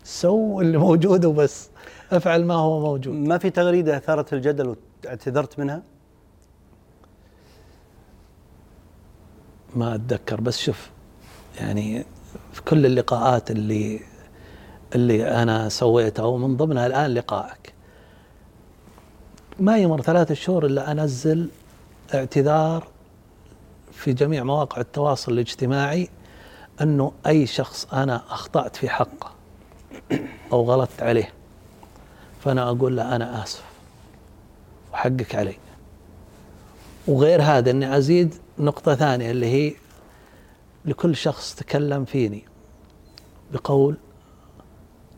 سو اللي موجود وبس افعل ما هو موجود
ما في تغريدة اثارت الجدل واعتذرت منها؟
ما أتذكر بس شوف يعني في كل اللقاءات اللي اللي أنا سويتها ومن ضمنها الآن لقائك. ما يمر ثلاثة شهور إلا أنزل اعتذار في جميع مواقع التواصل الاجتماعي أنه أي شخص أنا أخطأت في حقه أو غلطت عليه فأنا أقول له أنا آسف وحقك علي. وغير هذا إني أزيد نقطة ثانية اللي هي لكل شخص تكلم فيني بقول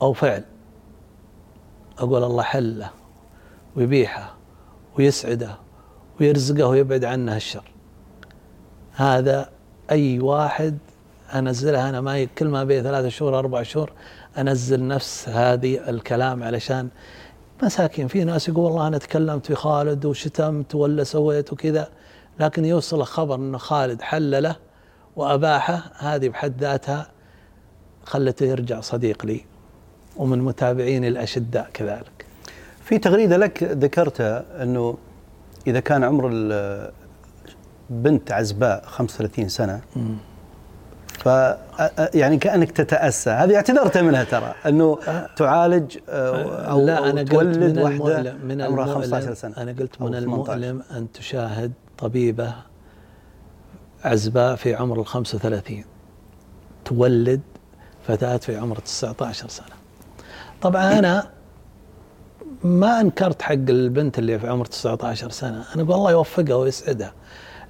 أو فعل. أقول الله حله ويبيحه ويسعده ويرزقه ويبعد عنه الشر. هذا أي واحد أنزلها أنا ما كل ما بين ثلاثة شهور أربع شهور أنزل نفس هذه الكلام علشان مساكين. في ناس يقول والله أنا تكلمت في خالد وشتمت ولا سويت وكذا لكن يوصل خبر أن خالد حلله وأباحه هذه بحد ذاتها خلته يرجع صديق لي. ومن متابعيني الأشداء كذلك.
في تغريدة لك ذكرتها أنه إذا كان عمر بنت عزباء 35 سنة ف يعني كأنك تتأسى. هذه اعتذرت منها ترى أنه تعالج
أو لا أنا قلت من واحدة من عمرها 15 سنة أنا قلت من المؤلم أن تشاهد طبيبة عزباء في عمر ال 35 تولد فتاة في عمر 19 سنة. طبعا أنا ما أنكرت حق البنت اللي في عمر 19 سنة. أنا أقول الله يوفقها ويسعدها.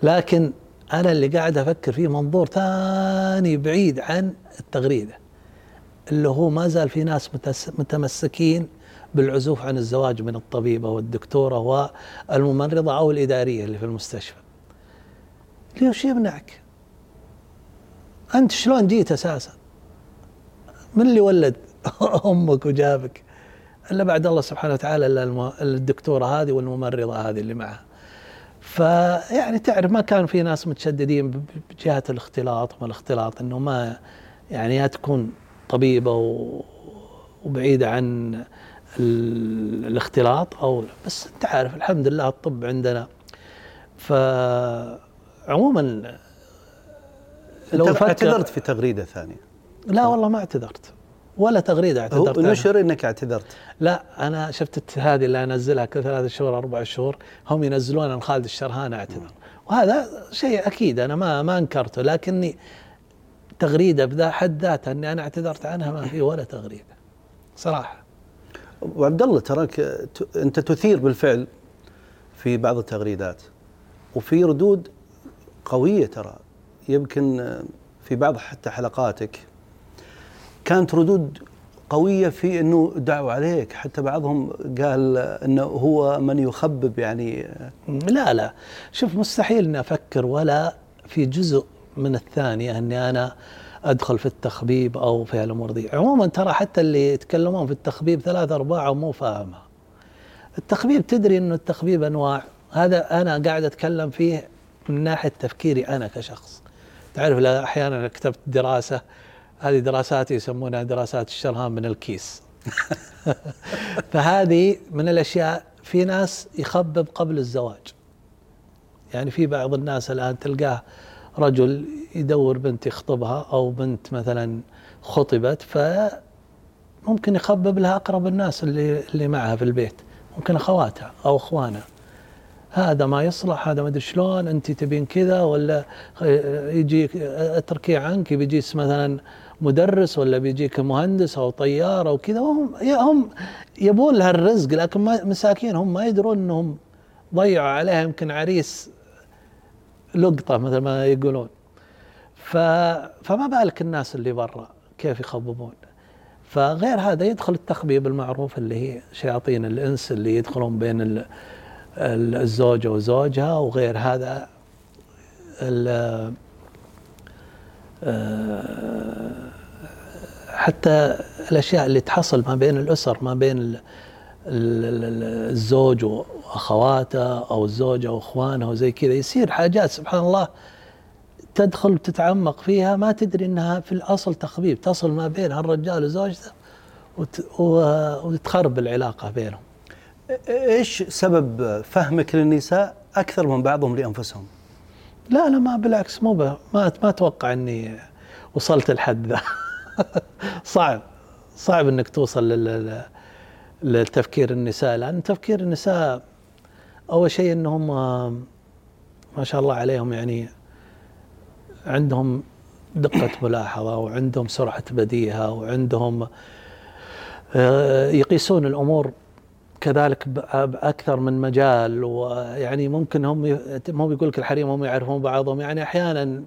لكن أنا اللي قاعد أفكر فيه منظور ثاني بعيد عن التغريدة اللي هو ما زال في ناس متمسكين بالعزوف عن الزواج من الطبيبة والدكتورة والممرضة أو الإدارية اللي في المستشفى. ليش يمنعك؟ أنت شلون جيت أساسا؟ من اللي ولد؟ أمك وجابك. إلا بعد الله سبحانه وتعالى إلا الدكتورة هذه والممرضة هذه اللي معها. فيعني تعرف ما كان في ناس متشددين بجهة الاختلاط وما الاختلاط إنه ما يعني يا تكون طبيبة وبعيدة عن الاختلاط أو بس انت عارف الحمد لله الطب عندنا. فعموما
لو اعتذرت في تغريدة ثانية.
لا والله ما اعتذرت. ولا تغريدة اعتذرت
هو نشر إنك اعتذرت.
لا أنا شفت هذه اللي أنزلها كل ثلاث شهور أربع شهور هم ينزلون عن خالد الشرهان أعتذر. وهذا شيء أكيد أنا ما ما أنكرته لكني تغريدة بذا حد ذاتها إني أنا اعتذرت عنها ما في ولا تغريدة صراحة.
وعبد الله تراك أنت تثير بالفعل في بعض التغريدات وفي ردود قوية ترى يمكن في بعض حتى حلقاتك. كانت ردود قوية في إنه دعوا عليك. حتى بعضهم قال إنه هو من يخبب يعني.
لا لا. شوف مستحيل إني أفكر ولا في جزء من الثانية أني أنا أدخل في التخبيب أو في الأمور دي. عموما ترى حتى اللي يتكلمون في التخبيب ثلاث أرباع مو فاهمها التخبيب تدري إنه التخبيب أنواع. هذا أنا قاعد أتكلم فيه من ناحية تفكيري أنا كشخص. تعرف أحيانا كتبت دراسة هذه دراسات يسمونها دراسات الشرهان من الكيس. فهذه من الأشياء في ناس يخبب قبل الزواج. يعني في بعض الناس الآن تلقاه رجل يدور بنت يخطبها أو بنت مثلا خطبت فممكن يخبب لها أقرب الناس اللي اللي معها في البيت. ممكن أخواتها أو أخوانها. هذا ما يصلح هذا ما أدري شلون انت تبين كذا ولا يجيك اتركي عنك بيجيك مثلا مدرس ولا بيجيك مهندس أو طيار أو كذا هم هم يبون لها الرزق لكن مساكين هم ما يدرون إنهم ضيعوا عليها يمكن عريس لقطة مثل ما يقولون. فما بالك الناس اللي برا كيف يخببون. فغير هذا يدخل التخبيب المعروف اللي هي شياطين الإنس اللي يدخلون بين الزوجة وزوجها وغير هذا حتى الأشياء اللي تحصل ما بين الأسر ما بين الزوج وأخواته أو الزوجه واخوانه وزي كذا يصير حاجات سبحان الله تدخل وتتعمق فيها ما تدري إنها في الأصل تخبيب تصل ما بين الرجال وزوجته وتخرب العلاقة بينهم.
إيش سبب فهمك للنساء أكثر من بعضهم لأنفسهم؟
لا لا ما بالعكس مو ما ما أتوقع إني وصلت الحد ذا. صعب صعب إنك توصل لل لتفكير النساء. لأن تفكير النساء أول شيء انهم ما شاء الله عليهم يعني عندهم دقة ملاحظة وعندهم سرعة بديهة وعندهم آه، يقيسون الأمور كذلك باكثر من مجال ويعني ممكن هم مو بيقول لك الحريم هم يعرفون بعضهم. يعني أحيانا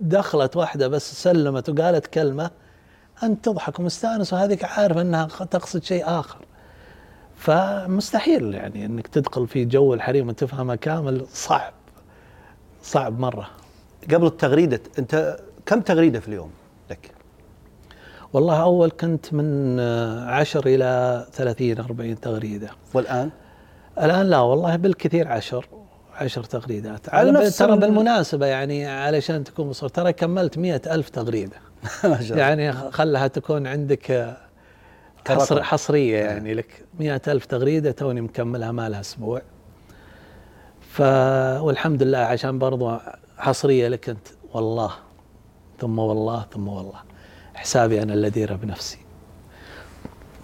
دخلت واحدة بس سلمت وقالت كلمة أنت تضحك ومستأنس وهذيك عارف إنها تقصد شيء آخر. فمستحيل يعني إنك تدخل في جو الحريم وتفهمه كامل صعب صعب مرة.
قبل التغريدة أنت كم تغريدة في اليوم لك؟
والله أول كنت من عشر إلى ثلاثين أربعين تغريدة.
والآن؟
الآن لا والله بالكثير عشر عشر تغريدات. على نفس ترى بالمناسبة يعني علشان تكون مصر ترى كملت مئة ألف تغريدة. يعني خلها تكون عندك حصر حصرية يعني لك مئة ألف تغريدة توني مكملها ما لها أسبوع. ف والحمد لله عشان برضو حصرية لك أنت. والله ثم والله ثم والله. حسابي أنا اللي أديره بنفسي.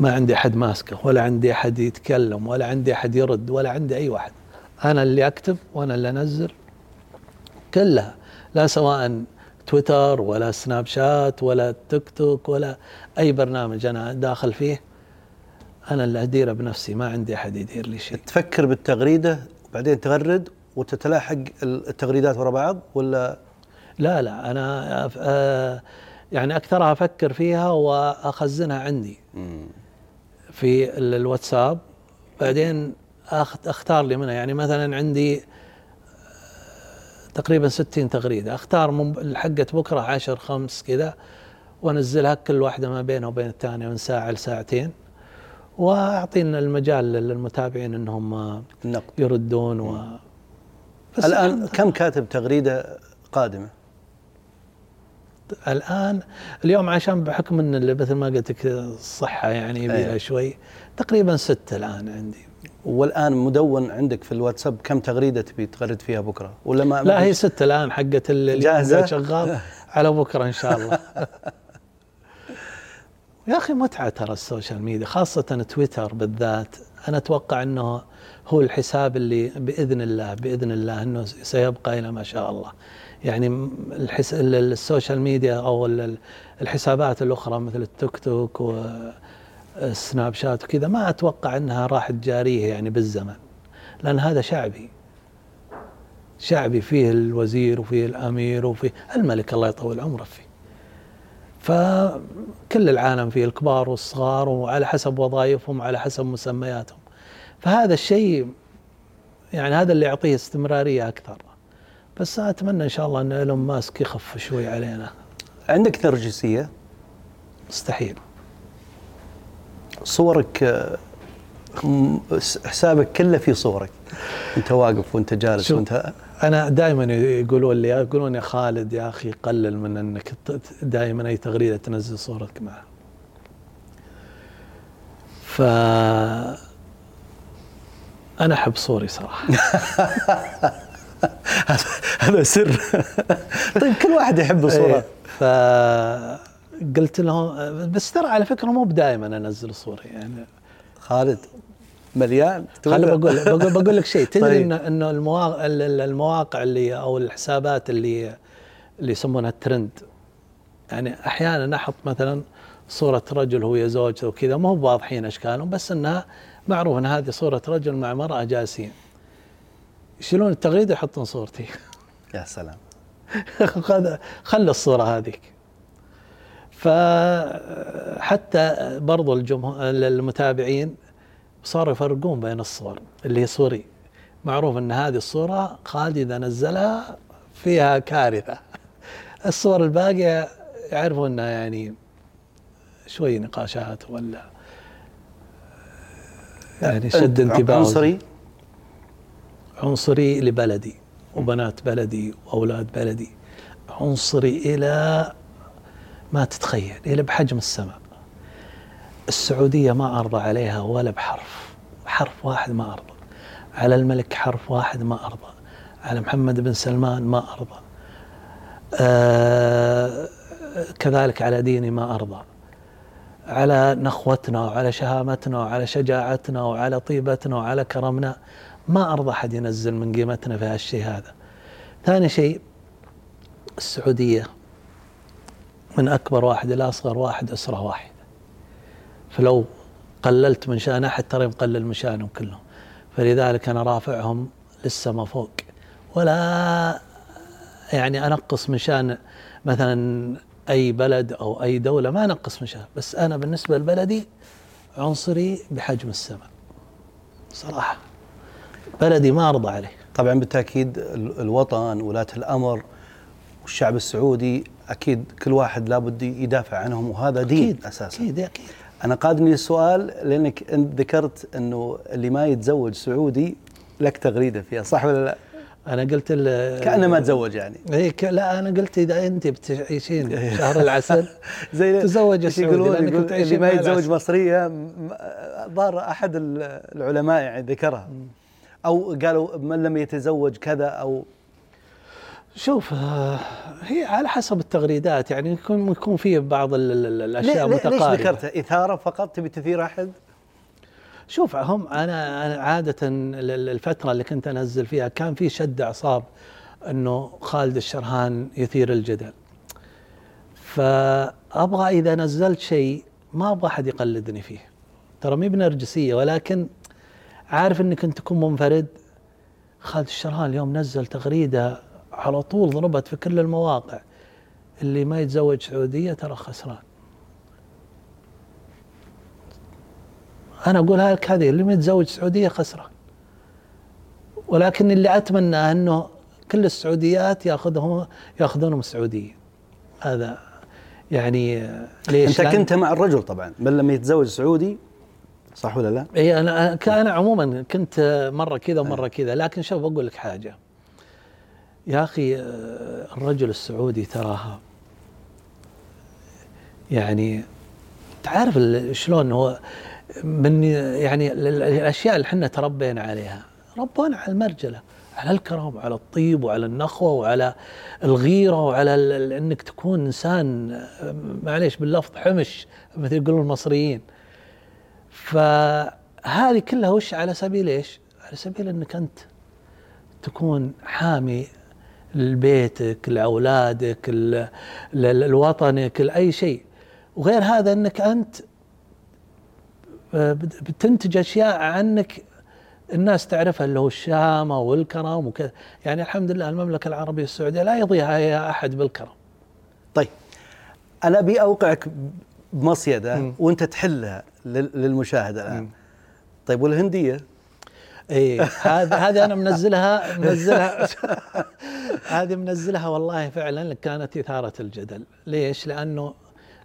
ما عندي أحد ماسكه ولا عندي أحد يتكلم ولا عندي أحد يرد ولا عندي أي واحد. أنا اللي أكتب وأنا اللي أنزل. كلها لا سواء تويتر ولا سناب شات ولا تيك توك ولا أي برنامج أنا داخل فيه. أنا اللي أديره بنفسي ما عندي أحد يدير لي شيء.
تفكر بالتغريدة وبعدين تغرد وتتلاحق التغريدات ورا بعض ولا؟
لا لا أنا يعني أكثرها أفكر فيها وأخزنها عندي. في ال- الواتساب. بعدين أختار لي منها. يعني مثلا عندي تقريبا 60 تغريدة. أختار حقه بكرة 10 خمس كذا وأنزلها كل واحدة ما بينها وبين الثانية من ساعة لساعتين. وأعطينا المجال للمتابعين إنهم
النقد
يردون و
الآن كم كاتب تغريدة قادمة؟
الآن اليوم عشان بحكم إن مثل ما قلت لك الصحه يعني يبيها
أي.
شوي تقريبا ستة الآن عندي
والآن مدون عندك في الواتساب كم تغريدة تبي تغرد فيها بكرة؟ ولا ما
لا هي ستة الآن حقت اللي
جاهزة؟
شغال على بكرة إن شاء الله يا أخي متعة ترى ال social media خاصة تويتر بالذات أنا أتوقع إنه هو الحساب اللي بإذن الله بإذن الله إنه سيبقى إلى ما شاء الله يعني الحس... ال- ال- ال social media أو ال- ال- الحسابات الأخرى مثل التيك توك والسناب شات وكذا ما أتوقع إنها راح تجاريه يعني بالزمن لأن هذا شعبي. شعبي فيه الوزير وفيه الأمير وفيه الملك الله يطول عمره فيه. فكل العالم فيه الكبار والصغار وعلى حسب وظائفهم على حسب مسمياتهم. فهذا الشيء يعني هذا اللي يعطيه استمرارية أكثر. بس أتمنى إن شاء الله إن إيلون ماسك يخف شوي علينا.
عندك نرجسيه
مستحيل.
صورك آه، حسابك كله في صورك. أنت واقف وأنت جالس. وانت
أنا دائما يقولون لي يقولون يا خالد يا أخي قلل من إنك دائما أي تغريدة تنزل صورتك معها ف أنا أحب صوري صراحة.
هذا سر. طيب كل واحد يحب صورة.
إيه، فقلت لهم بس ترى على فكرة مو بدائما أنزل صوري يعني.
خالد مليان.
خلي بقول بقول بقول لك شيء. تدري
طيب.
انه إنه المواقع المواقع اللي أو الحسابات اللي اللي يسمونها الترند يعني أحيانا أحط مثلا صورة رجل هو زوجته وكذا ما هو واضحين أشكالهم بس إنها معروف إن هذه صورة رجل مع مرأة جالسين. يشيلون التغريدة يحطون صورتي.
يا سلام.
خلى الصورة هذيك. فحتى برضو الجمهور المتابعين صاروا يفرقون بين الصور اللي هي صوري. معروف إن هذه الصورة خالد اذا نزلها فيها كارثة. الصور الباقية يعرفوا إنها يعني شوي نقاشات ولا يعني شد انتباه
عنصري؟
عنصري لبلدي وبنات بلدي وأولاد بلدي. عنصري إلى ما تتخيل إلى بحجم السماء. السعودية ما أرضى عليها ولا بحرف حرف واحد ما أرضى. على الملك حرف واحد ما أرضى. على محمد بن سلمان ما أرضى. آه كذلك على ديني ما أرضى. على نخوتنا وعلى شهامتنا وعلى شجاعتنا وعلى طيبتنا وعلى كرمنا. ما أرضى أحد ينزل من قيمتنا في هالشيء هذا. ثاني شيء السعودية من أكبر واحد إلى أصغر واحد أسرة واحدة. فلو قللت من شان احد ترى مقلل من شأنهم كلهم. فلذلك أنا رافعهم للسما فوق ولا يعني أنقص من شأن مثلا أي بلد أو أي دولة ما أنقص من شأن بس أنا بالنسبة لبلدي عنصري بحجم السماء. صراحة بلدي ما أرضى عليه.
طبعا بالتأكيد ال- الوطن ولاة الأمر والشعب السعودي أكيد كل واحد لابد يدافع عنهم وهذا دين
أكيد
أساسا.
أكيد أكيد.
أنا قادني السؤال لأنك انت ذكرت إنه اللي ما يتزوج سعودي لك تغريدة فيها صح ولا لا؟
أنا قلت ال-
كأنه ما تزوج يعني.
إيه ك- لا أنا قلت إذا أنت بتعيشين شهر العسل
زي
تزوج
يقولون؟ يقول اللي ما يتزوج. مصرية ظهر أحد ال- العلماء يعني ذكرها. أو قالوا من لم يتزوج كذا أو
شوف آه، هي على حسب التغريدات يعني يكون يكون في بعض ال- ال- ال- الأشياء
ليه- ليه- ليش
متقاربة
ذكرتها؟ إثارة فقط تبي تثير أحد؟
شوف هم أنا أنا عادة ال- ال- الفترة اللي كنت أنزل فيها كان في شد أعصاب إنه خالد الشرهان يثير الجدل فأبغى إذا نزلت شيء ما أبغى أحد يقلدني فيه ترى مي بنرجسية ولكن عارف إنك أنت تكون منفرد؟ خالد الشرهان اليوم نزل تغريدة على طول ضربت في كل المواقع. اللي ما يتزوج سعودية ترى خسران. أنا أقول لك هذه اللي متزوج سعودية خسران. ولكن اللي أتمنى إنه كل السعوديات ياخذهم يأخذونهم السعوديه هذا يعني
ليش؟ أنت كنت مع الرجل طبعا من لما يتزوج سعودي صح ولا لا؟
اي أنا أنا عموما كنت مرة كذا ومرة كذا لكن شوف أقول لك حاجة. يا أخي الرجل السعودي تراها يعني تعرف شلون هو من يعني الأشياء اللي إحنا تربينا عليها. ربونا على المرجلة على الكرم وعلى الطيب وعلى النخوة وعلى الغيرة وعلى إنك تكون إنسان معليش باللفظ حمش مثل يقولون المصريين. فهذه كلها وش على سبيل إيش؟ على سبيل إنك أنت تكون حامي لبيتك لأولادك لوطنك لأي شيء. وغير هذا إنك أنت بتنتج أشياء عنك الناس تعرفها اللي هو الشامه والكرم وكذا يعني الحمد لله المملكة العربية السعودية لا يضيعها أحد بالكرم.
طيب أنا أبي أوقعك بمصيدة وأنت تحلها. للمشاهد الآن. طيب والهندية؟
إيه هذه هذه أنا منزلها منزلها. هذه منزلها والله فعلا كانت إثارة الجدل. ليش؟ لأنه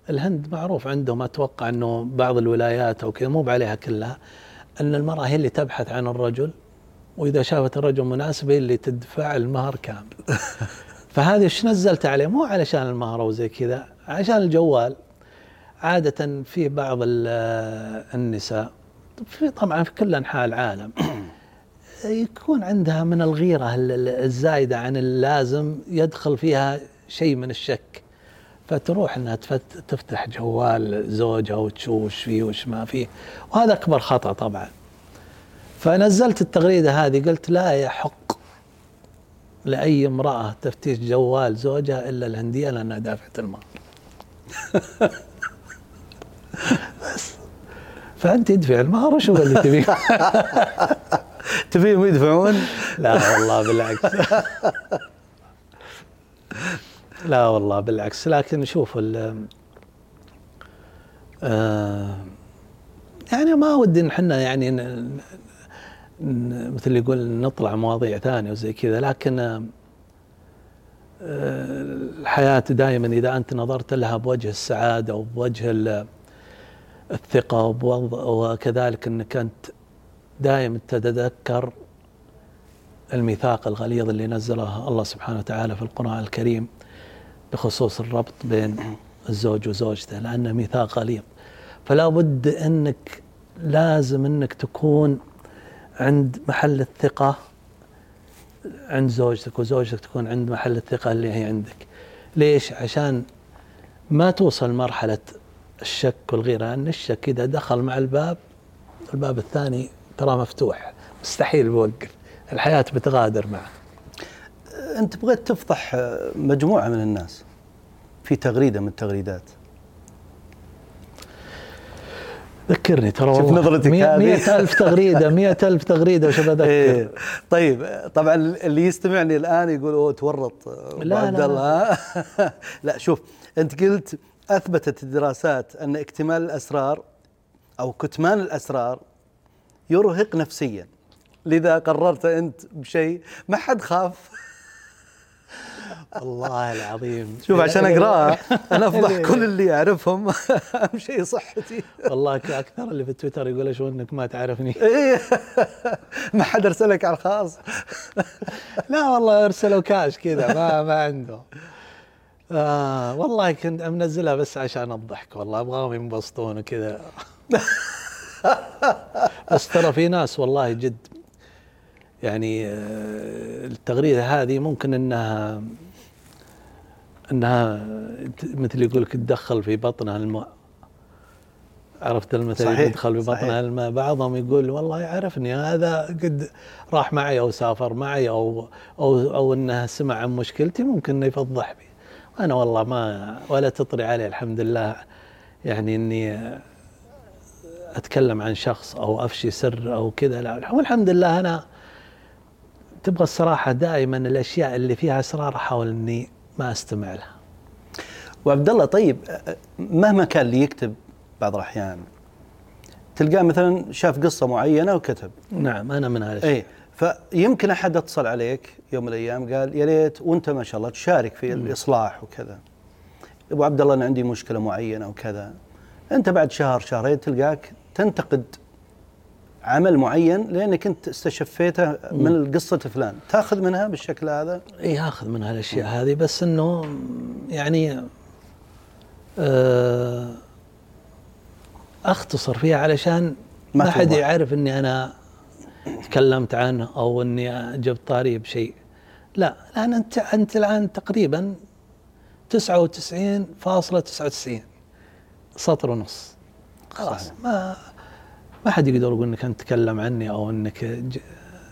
الهند معروف عندهم أتوقع إنه بعض الولايات أو كذا مو عليها كلها إن المرأة هي اللي تبحث عن الرجل وإذا شافت الرجل مناسب هي اللي تدفع المهر كامل. فهذه إيش نزلت عليه؟ مو علشان المهر أو زي كذا عشان الجوال. عادة في بعض النساء في طبعا في كل أنحاء العالم يكون عندها من الغيرة الزايدة عن اللازم يدخل فيها شيء من الشك فتروح إنها تفتح جوال زوجها وتشوف وش فيه وش ما فيه وهذا أكبر خطأ طبعا. فنزلت التغريدة هذه قلت لا يحق لأي امرأة تفتيش جوال زوجها إلا الهندية لأنها دافعت المهر بس. فأنت ادفع المهر وشو اللي تبيه
تبيهم يدفعون؟
لا والله بالعكس. لا والله بالعكس. لكن شوف آه يعني ما ودي إن إحنا يعني مثل يقول نطلع مواضيع ثانية وزي كذا. لكن آه الحياة دائما إذا أنت نظرت لها بوجه السعادة وبوجه الثقه وكذلك إنك أنت دائما تتذكر الميثاق الغليظ اللي نزله الله سبحانه وتعالى في القرآن الكريم بخصوص الربط بين الزوج وزوجته لأنه ميثاق غليظ فلا بد أنك لازم أنك تكون عند محل الثقة عند زوجتك وزوجتك تكون عند محل الثقة اللي هي عندك ليش؟ عشان ما توصل مرحلة الشك والغيرة لأن الشك إذا دخل مع الباب الباب الثاني ترى مفتوح. مستحيل بوقف الحياة بتغادر معه.
أنت بغيت تفضح مجموعة من الناس في تغريدة من التغريدات.
ذكرني ترى
شوف نظرتك هذه.
مئة ألف تغريدة مئة ألف تغريدة وش بذكر؟ إيه.
طيب طبعا اللي يستمعني الآن يقول أوه تورط
لا عبد الله.
لا شوف أنت قلت أثبتت الدراسات أن اكتمال الأسرار أو كتمان الأسرار يرهق نفسيا. لذا قررت أنت بشيء ما حد خاف.
والله العظيم.
شوف عشان اقراها أنا أفضح كل اللي يعرفهم. أهم شيء صحتي.
والله أكثر اللي في تويتر يقول شو إنك ما تعرفني؟
إيه. ما حد أرسلك على الخاص.
لا والله أرسلوا كاش كذا ما ما عنده. آه والله كنت منزلها بس عشان الضحك والله أبغاهم ينبسطون وكذا. بس ترى في ناس والله جد يعني التغريدة هذه ممكن إنها إنها مثل يقول لك تدخل في بطنها الماء. عرفت المثل يدخل في بطنها الماء؟ بعضهم يقول والله يعرفني هذا قد راح معي أو سافر معي أو أو أو إنه سمع عن مشكلتي ممكن إنه يفضح بي. أنا والله ما ولا تطري علي الحمد لله يعني إني أتكلم عن شخص أو أفشي سر أو كذا لا والحمد لله أنا تبغى الصراحة دائما الأشياء اللي فيها أسرار أحاول إني ما أستمع لها.
وعبد الله طيب مهما كان اللي يكتب بعض الأحيان تلقاه مثلا شاف قصة معينة وكتب.
نعم أنا من هذا الشيء.
اي فيمكن أحد اتصل عليك يوم من الأيام قال يا ريت وأنت ما شاء الله تشارك في الإصلاح وكذا. أبو عبد الله أنا عندي مشكلة معينة وكذا. أنت بعد شهر شهرين تلقاك تنتقد عمل معين لأنك أنت استشفيته من قصة فلان. تأخذ منها بالشكل هذا؟
إي أخذ من هالاشياء هذه بس إنه يعني آه أختصر فيها علشان
ما
حد. يعرف إني أنا تكلمت عنه أو إني جبت طاري بشيء. لا لأن أنت أنت الآن تقريبا 99.99 سطر ونص. خلاص
صحيح.
ما ما حد يقدر يقول إنك أنت تتكلم عني أو إنك ج...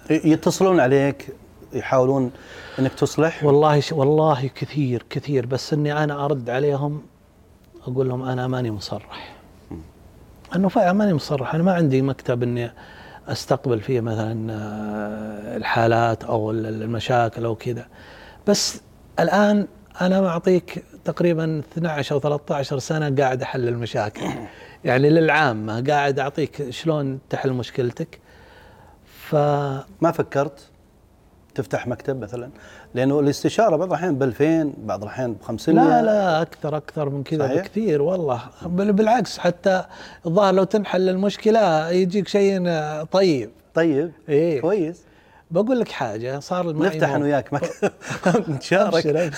يتصلون عليك يحاولون إنك تصلح؟
والله ش... والله كثير كثير بس إني أنا أرد عليهم أقول لهم أنا ماني مصرح. أنه فعلا ماني مصرح أنا ما عندي مكتب إني أستقبل فيه مثلا آه، الحالات أو ال- المشاكل أو كذا. بس الآن أنا معطيك تقريبا 12 أو 13 سنة قاعد أحل المشاكل. يعني للعامه قاعد أعطيك شلون تحل مشكلتك. ف
ما فكرت تفتح مكتب مثلا؟ لأنه الاستشارة بعض الأحيان ب 2000 بعض الأحيان ب 500
لا لا أكثر أكثر من كذا
صحيح؟
بكثير والله. بل بالعكس حتى الظاهر لو تنحل المشكلة يجيك شيء طيب.
طيب
إيه.
كويس.
بقول لك حاجة صار معي
نفتح
أنا.
وياك مكتب نتشارك.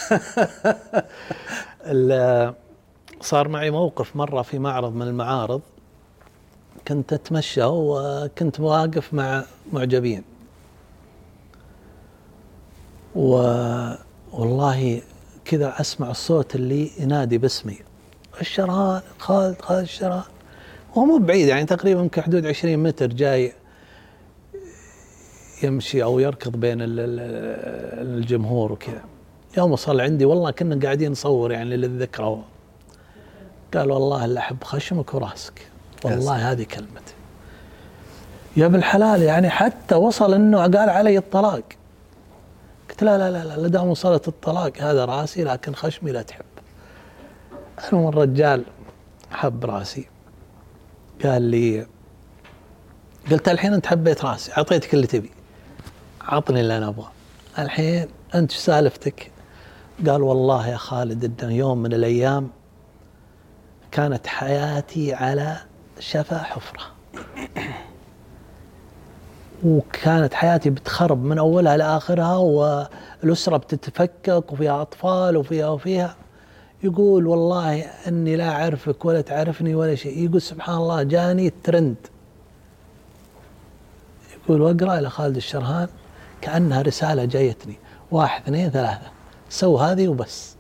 صار معي موقف مرة في معرض من المعارض. كنت أتمشى وكنت واقف مع معجبين. والله كذا أسمع الصوت اللي ينادي باسمي. الشرهان خالد خالد الشرهان وهو مو بعيد يعني تقريبا يمكن حدود 20 متر جاي يمشي أو يركض بين ال- ال- الجمهور وكذا. يوم وصل عندي والله كنا قاعدين نصور يعني للذكرى. قال والله اللي أحب خشمك وراسك. والله هذه كلمتي. يا ابن الحلال يعني حتى وصل إنه قال علي الطلاق. لا لا لا لا دام وصلت الطلاق هذا راسي لكن خشمي لا تحب. المهم الرجال حب راسي. قال لي قلت الحين أنت حبيت راسي أعطيتك اللي تبي. عطني اللي أنا أبغاه. الحين أنت شو سالفتك؟ قال والله يا خالد إنه يوم من الأيام كانت حياتي على شفا حفرة. وكانت حياتي بتخرب من أولها لآخرها والأسرة بتتفكك وفيها أطفال وفيها وفيها. يقول والله إني لا أعرفك ولا تعرفني ولا شيء. يقول سبحان الله جاني الترند يقول وأقرأ إلى خالد الشرهان كأنها رسالة جايتني. واحد اثنين ثلاثة. سو هذه وبس.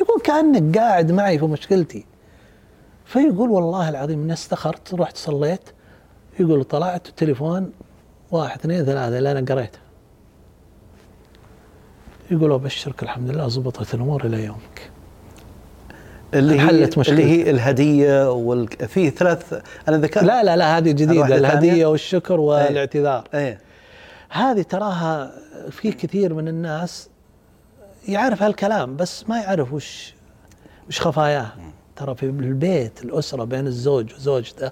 يقول كأنك قاعد معي في مشكلتي. فيقول والله العظيم إني استخرت رحت صليت. يقول طلعت التليفون واحد اثنين ثلاثة اللي أنا قريتها يقول أبشرك الحمد لله زبطت الأمور إلى يومك.
اللي هي
انحلت مشكلتك.
اللي هي الهدية وال... في ثلاث أنا ذكرت.
لا لا لا هذه جديدة
واحدة
الهدية
ثانية؟
والشكر والاعتذار.
إيه.
هذه تراها في كثير من الناس يعرف هالكلام بس ما يعرف وش وش خفاياه. ترى في البيت الأسرة بين الزوج وزوجته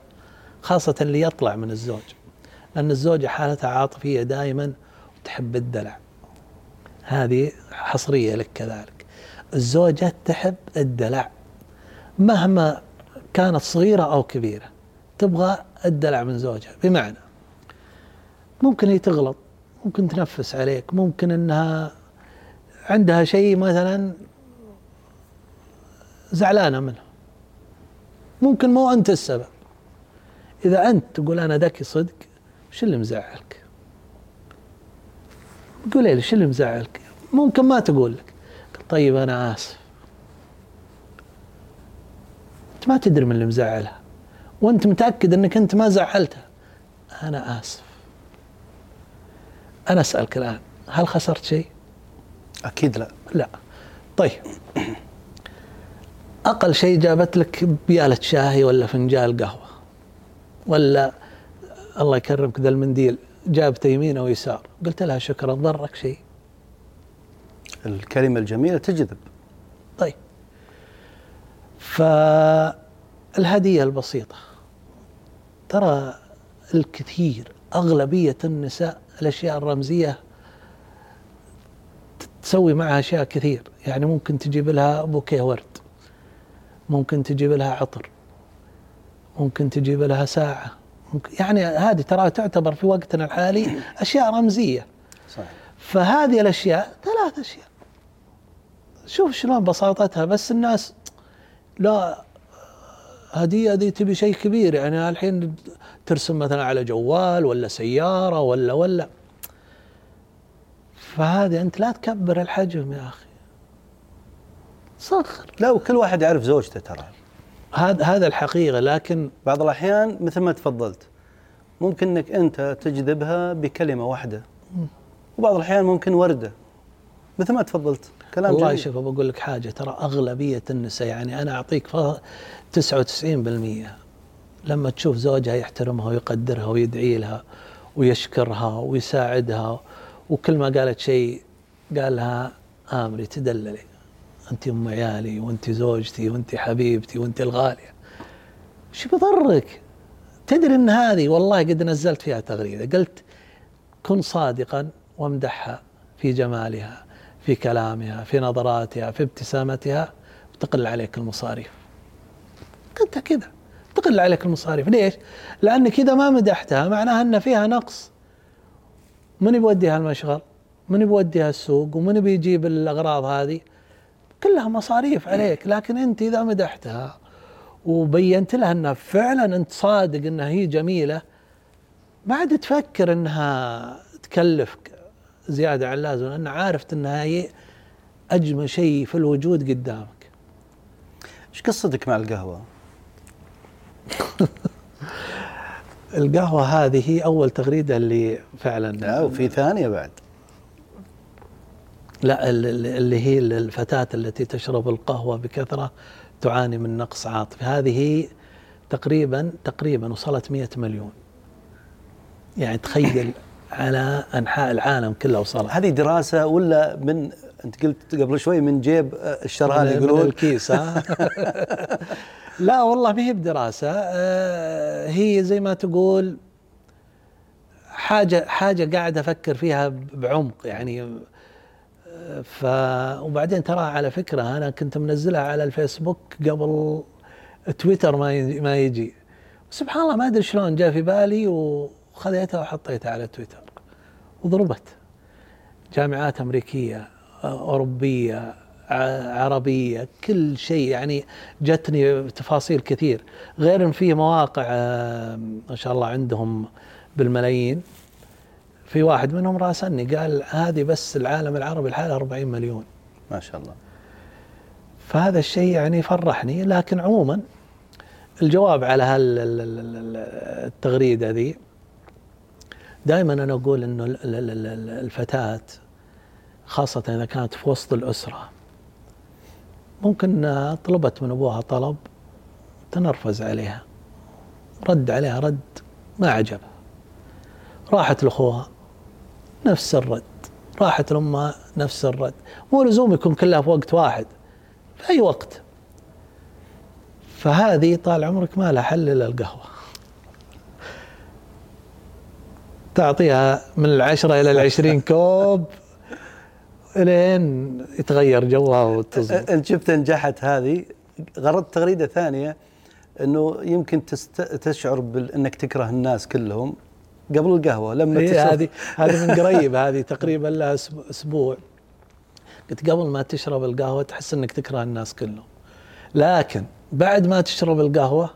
خاصة اللي يطلع من الزوج. لأن الزوجة حالتها عاطفية دائما وتحب الدلع. هذه حصرية لك كذلك. الزوجة تحب الدلع. مهما كانت صغيرة أو كبيرة تبغى الدلع من زوجها. بمعنى ممكن هي تغلط ممكن تنفس عليك ممكن إنها عندها شيء مثلا زعلانة منه. ممكن مو أنت السبب. إذا أنت تقول أنا ذكي صدق وش اللي مزعلك؟ قولي لي شو اللي مزعلك؟ ممكن ما تقول لك. طيب أنا آسف. أنت ما تدري من اللي مزعلها وأنت متأكد إنك أنت ما زعلتها. أنا آسف. أنا أسألك الآن هل خسرت شيء؟
أكيد لا.
لا. طيب. أقل شيء جابت لك بيالة شاي ولا فنجان قهوة ولا الله يكرمك ذا المنديل. جابته يمين أو يسار. قلت لها شكرا ضرك شيء.
الكلمة الجميلة تجذب.
طيب. فالهدية البسيطة. ترى الكثير أغلبية النساء الأشياء الرمزية تسوي معها أشياء كثير. يعني ممكن تجيب لها بوكيه ورد. ممكن تجيب لها عطر. ممكن تجيب لها ساعة. يعني هذه ترى تعتبر في وقتنا الحالي أشياء رمزية.
صحيح.
فهذه الأشياء ثلاث أشياء. شوف شلون بساطتها بس الناس لا هدية هذه تبي شيء كبير يعني الحين ترسم مثلا على جوال ولا سيارة ولا ولا. فهذه أنت لا تكبر الحجم يا أخي. صغر
لا وكل واحد يعرف زوجته ترى.
هذا هذا الحقيقة لكن
بعض الأحيان مثل ما تفضلت ممكن أنك أنت تجذبها بكلمة واحدة وبعض الأحيان ممكن وردة. مثل ما تفضلت
كلام والله شوف بقول لك حاجة ترى أغلبية النساء يعني أنا أعطيك 99% لما تشوف زوجها يحترمها ويقدرها ويدعي لها ويشكرها ويساعدها وكل ما قالت شيء قال لها آمري تدللي. أنت أم عيالي وأنت زوجتي وأنت حبيبتي وأنت الغالية. شو بضرك؟ تدري أن هذه والله قد نزلت فيها تغريدة. قلت كن صادقا وامدحها في جمالها في كلامها في نظراتها في ابتسامتها. تقل عليك المصاريف. قلت كذا. تقل عليك المصاريف. ليش؟ لأنك إذا ما مدحتها. معناها أن فيها نقص. من بيوديها المشغل؟ من بيوديها السوق؟ ومن بيجيب الأغراض هذه؟ كلها مصاريف عليك لكن أنت إذا مدحتها وبينت لها أنها فعلا أنت صادق أنها هي جميلة ما عاد تفكر أنها تكلفك زيادة عن اللازم لأن عارفت أنها هي أجمل شيء في الوجود قدامك
إيش قصتك مع القهوة؟
القهوة هذه هي أول تغريدة اللي فعلا
لا وفي ثانية بعد
لا اللي هي الفتاة التي تشرب القهوة بكثرة تعاني من نقص عاطفي. هذه تقريبا تقريبا وصلت مئة مليون. يعني تخيل على أنحاء العالم كله وصلت.
هذه دراسة ولا من أنت قلت قبل شوي من جيب الشرها
يقولون؟ من الكيس ها؟ لا والله ما هي بدراسة. آه، هي زي ما تقول حاجة حاجة قاعد أفكر فيها بعمق. يعني ف وبعدين ترى على فكرة أنا كنت منزلها على الفيسبوك قبل تويتر ما ما يجي. سبحان الله ما أدري شلون جاء في بالي وخذيتها وحطيتها على تويتر. وضربت. جامعات أمريكية أوروبية عربية كل شيء. يعني جتني تفاصيل كثير. غير إن في مواقع ما شاء الله عندهم بالملايين. في واحد منهم راسلني قال هذه بس العالم العربي الحالة 40 مليون.
ما شاء الله.
فهذا الشيء يعني فرحني لكن عموما الجواب على هالتغريده ذي دائما أنا أقول إنه الفتاة خاصة إذا كانت في وسط الأسرة ممكن طلبت من أبوها طلب تنرفز عليها رد عليها رد ما عجبها. راحت لأخوها. نفس الرد. راحت لامها نفس الرد. مو لزوم يكون كلها في وقت واحد. في أي وقت. فهذه طال عمرك ما لها حل إلا القهوة. تعطيها من العشرة إلى العشرين كوب لين يتغير جوها وتزبط
شفت نجحت هذه. غردت تغريدة ثانية إنه يمكن تست... تشعر بانك تكره الناس كلهم. قبل القهوة لما
إيه هذه هذه من قريب هذه تقريبا لها أسبوع. قلت قبل ما تشرب القهوة تحس إنك تكره الناس كلهم. لكن بعد ما تشرب القهوة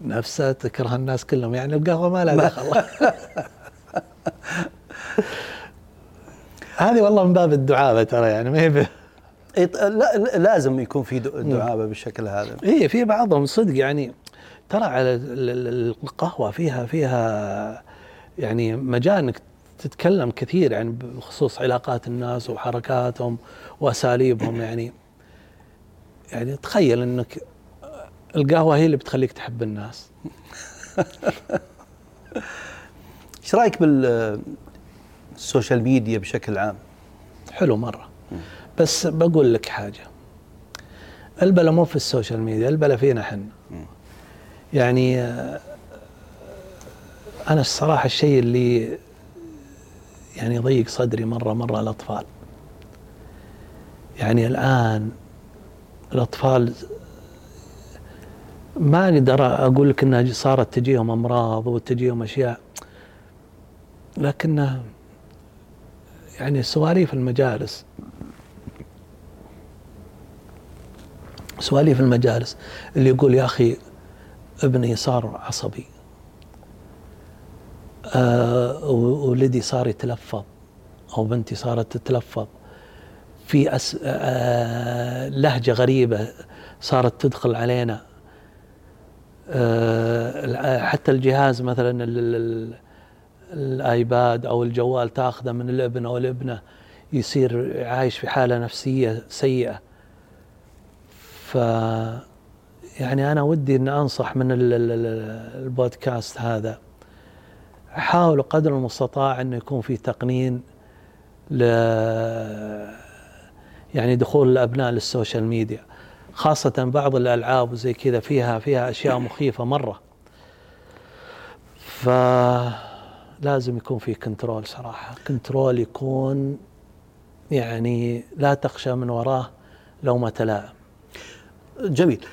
نفسها تكره الناس كلهم. يعني القهوة ما لها دخل. هذه والله من باب الدعابة ترى يعني ما هي
لا لازم يكون في دعابة بالشكل هذا.
إي في بعضهم صدق يعني ترى على القهوة فيها فيها يعني مجال إنك تتكلم كثير يعني بخصوص علاقات الناس وحركاتهم وأساليبهم يعني. يعني تخيل إنك القهوة هي اللي بتخليك تحب الناس.
إيش رأيك بال social media بشكل عام؟
حلو مرة. بس بقول لك حاجة. البلا مو في ال social media البلا فينا إحنا. يعني أنا الصراحة الشيء اللي يعني يضيق صدري مرة مرة الأطفال. يعني الآن الأطفال ما أقدر أقول لك إنها صارت تجيهم أمراض وتجيهم أشياء لكنها يعني سواليف المجالس. سواليف المجالس اللي يقول يا أخي ابني صار عصبي. آه ولدي صار يتلفظ أو بنتي صارت تتلفظ. في أس آه لهجة غريبة صارت تدخل علينا. آه حتى الجهاز مثلا الآيباد أو الجوال تاخذه من الابن أو الابنة يصير عايش في حالة نفسية سيئة. ف يعني أنا ودي إن أنصح من البودكاست هذا. حاولوا قدر المستطاع إنه يكون في تقنين ل يعني دخول الأبناء لل social media. خاصة بعض الألعاب وزي كذا فيها فيها أشياء مخيفة مرة. فلازم يكون في control صراحة. control يكون يعني لا تخشى من وراه لومة لائم
جميل.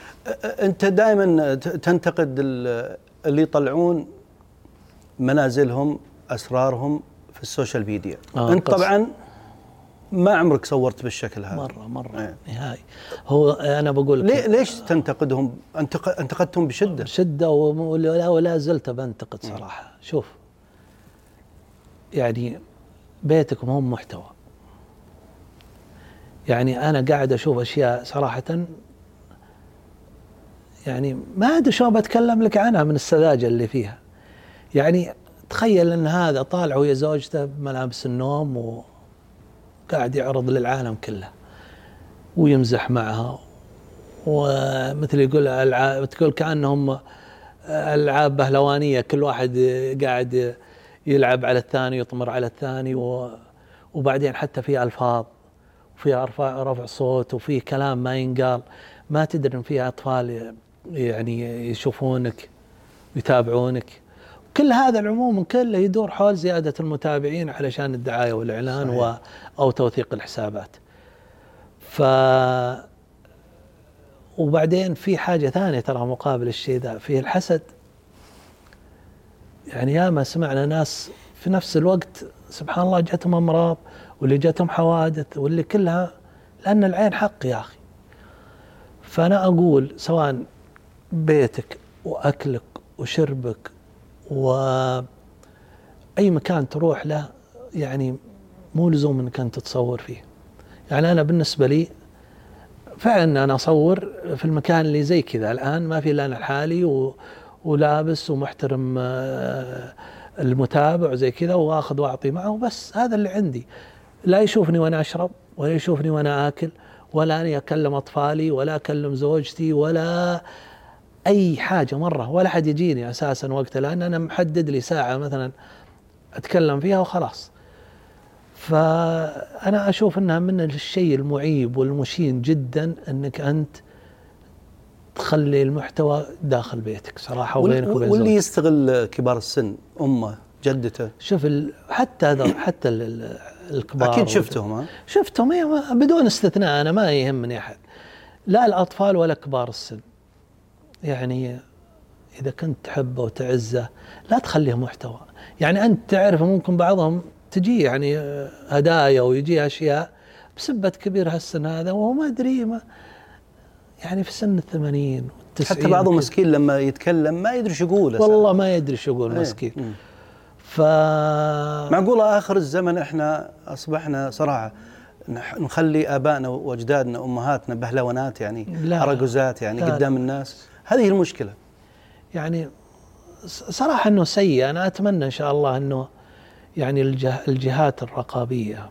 أنت دائما تنتقد اللي يطلعون منازلهم أسرارهم في السوشيال ميديا. آه أنت طبعا ما عمرك صورت بالشكل هذا.
مرة مرة إيه. نهائي. هو أنا بقول
ليه ليش تنتقدهم؟ أنتقدتهم بشدة.
بشده ولا, ولا زلت بنتقد صراحة. م. شوف يعني بيتكم هم محتوى. يعني أنا قاعد أشوف أشياء صراحة يعني ما أدري شلون بتكلم لك عنها من السذاجة اللي فيها. يعني تخيل إن هذا طالع ويا زوجته بملابس النوم وقاعد يعرض للعالم كله ويمزح معها. ومثل يقول العاب تقول كأنهم ألعاب بهلوانية كل واحد قاعد يلعب على الثاني يطمر على الثاني وبعدين حتى في ألفاظ وفي رفع رفع صوت وفي كلام ما ينقال. ما تدري إن في أطفال يعني يشوفونك ويتابعونك كل هذا العموم كله يدور حول زيادة المتابعين علشان الدعاية والإعلان و أو توثيق الحسابات. ف وبعدين في حاجة ثانية ترى مقابل الشيء ذا في الحسد. يعني ياما سمعنا ناس في نفس الوقت سبحان الله جاتهم أمراض واللي جاتهم حوادث واللي كلها لأن العين حق يا أخي. فأنا أقول سواء بيتك وأكلك وشربك وأي مكان تروح له يعني مو لزوم إنك أنت تتصور فيه يعني أنا بالنسبة لي فعلا أنا أصور في المكان اللي زي كذا الآن ما في إلا أنا لحالي. ولابس ومحترم آه، المتابع وزي كذا وآخذ وأعطي معه بس هذا اللي عندي لا يشوفني وأنا أشرب ولا يشوفني وأنا آكل ولا اني أكلم أطفالي ولا أكلم زوجتي ولا أي حاجة مرة ولا حد يجيني أساسا وقتها لأن أنا محدد لي ساعة مثلا أتكلم فيها وخلاص. فأنا أشوف إنها من الشيء المعيب والمشين جدا إنك أنت تخلي المحتوى داخل بيتك صراحة وبينك وبين
واللي يستغل كبار السن أمه جدته؟
شوف حتى هذا حتى الكبار
أكيد شفتهم ها؟
شفتهم بدون استثناء أنا ما يهمني أحد. لا الأطفال ولا كبار السن. يعني إذا كنت تحبه وتعزه لا تخليه محتوى. يعني أنت تعرف ممكن بعضهم تجي يعني هدايا ويجي أشياء بسبة كبير هالسن هذا وهو ما أدري ما يعني في سن الثمانين
حتى بعضهم مسكين لما يتكلم ما يدري شو يقول
والله ما يدري شو يقول إيه، مسكين. ف
معقولة آخر الزمن إحنا أصبحنا صراحة نخلي آبائنا وأجدادنا أمهاتنا بهلونات يعني لا أرجوزات يعني لا. قدام الناس؟ هذه المشكلة.
يعني صراحة أنه سيء. أنا أتمنى إن شاء الله أنه يعني الجهات الرقابية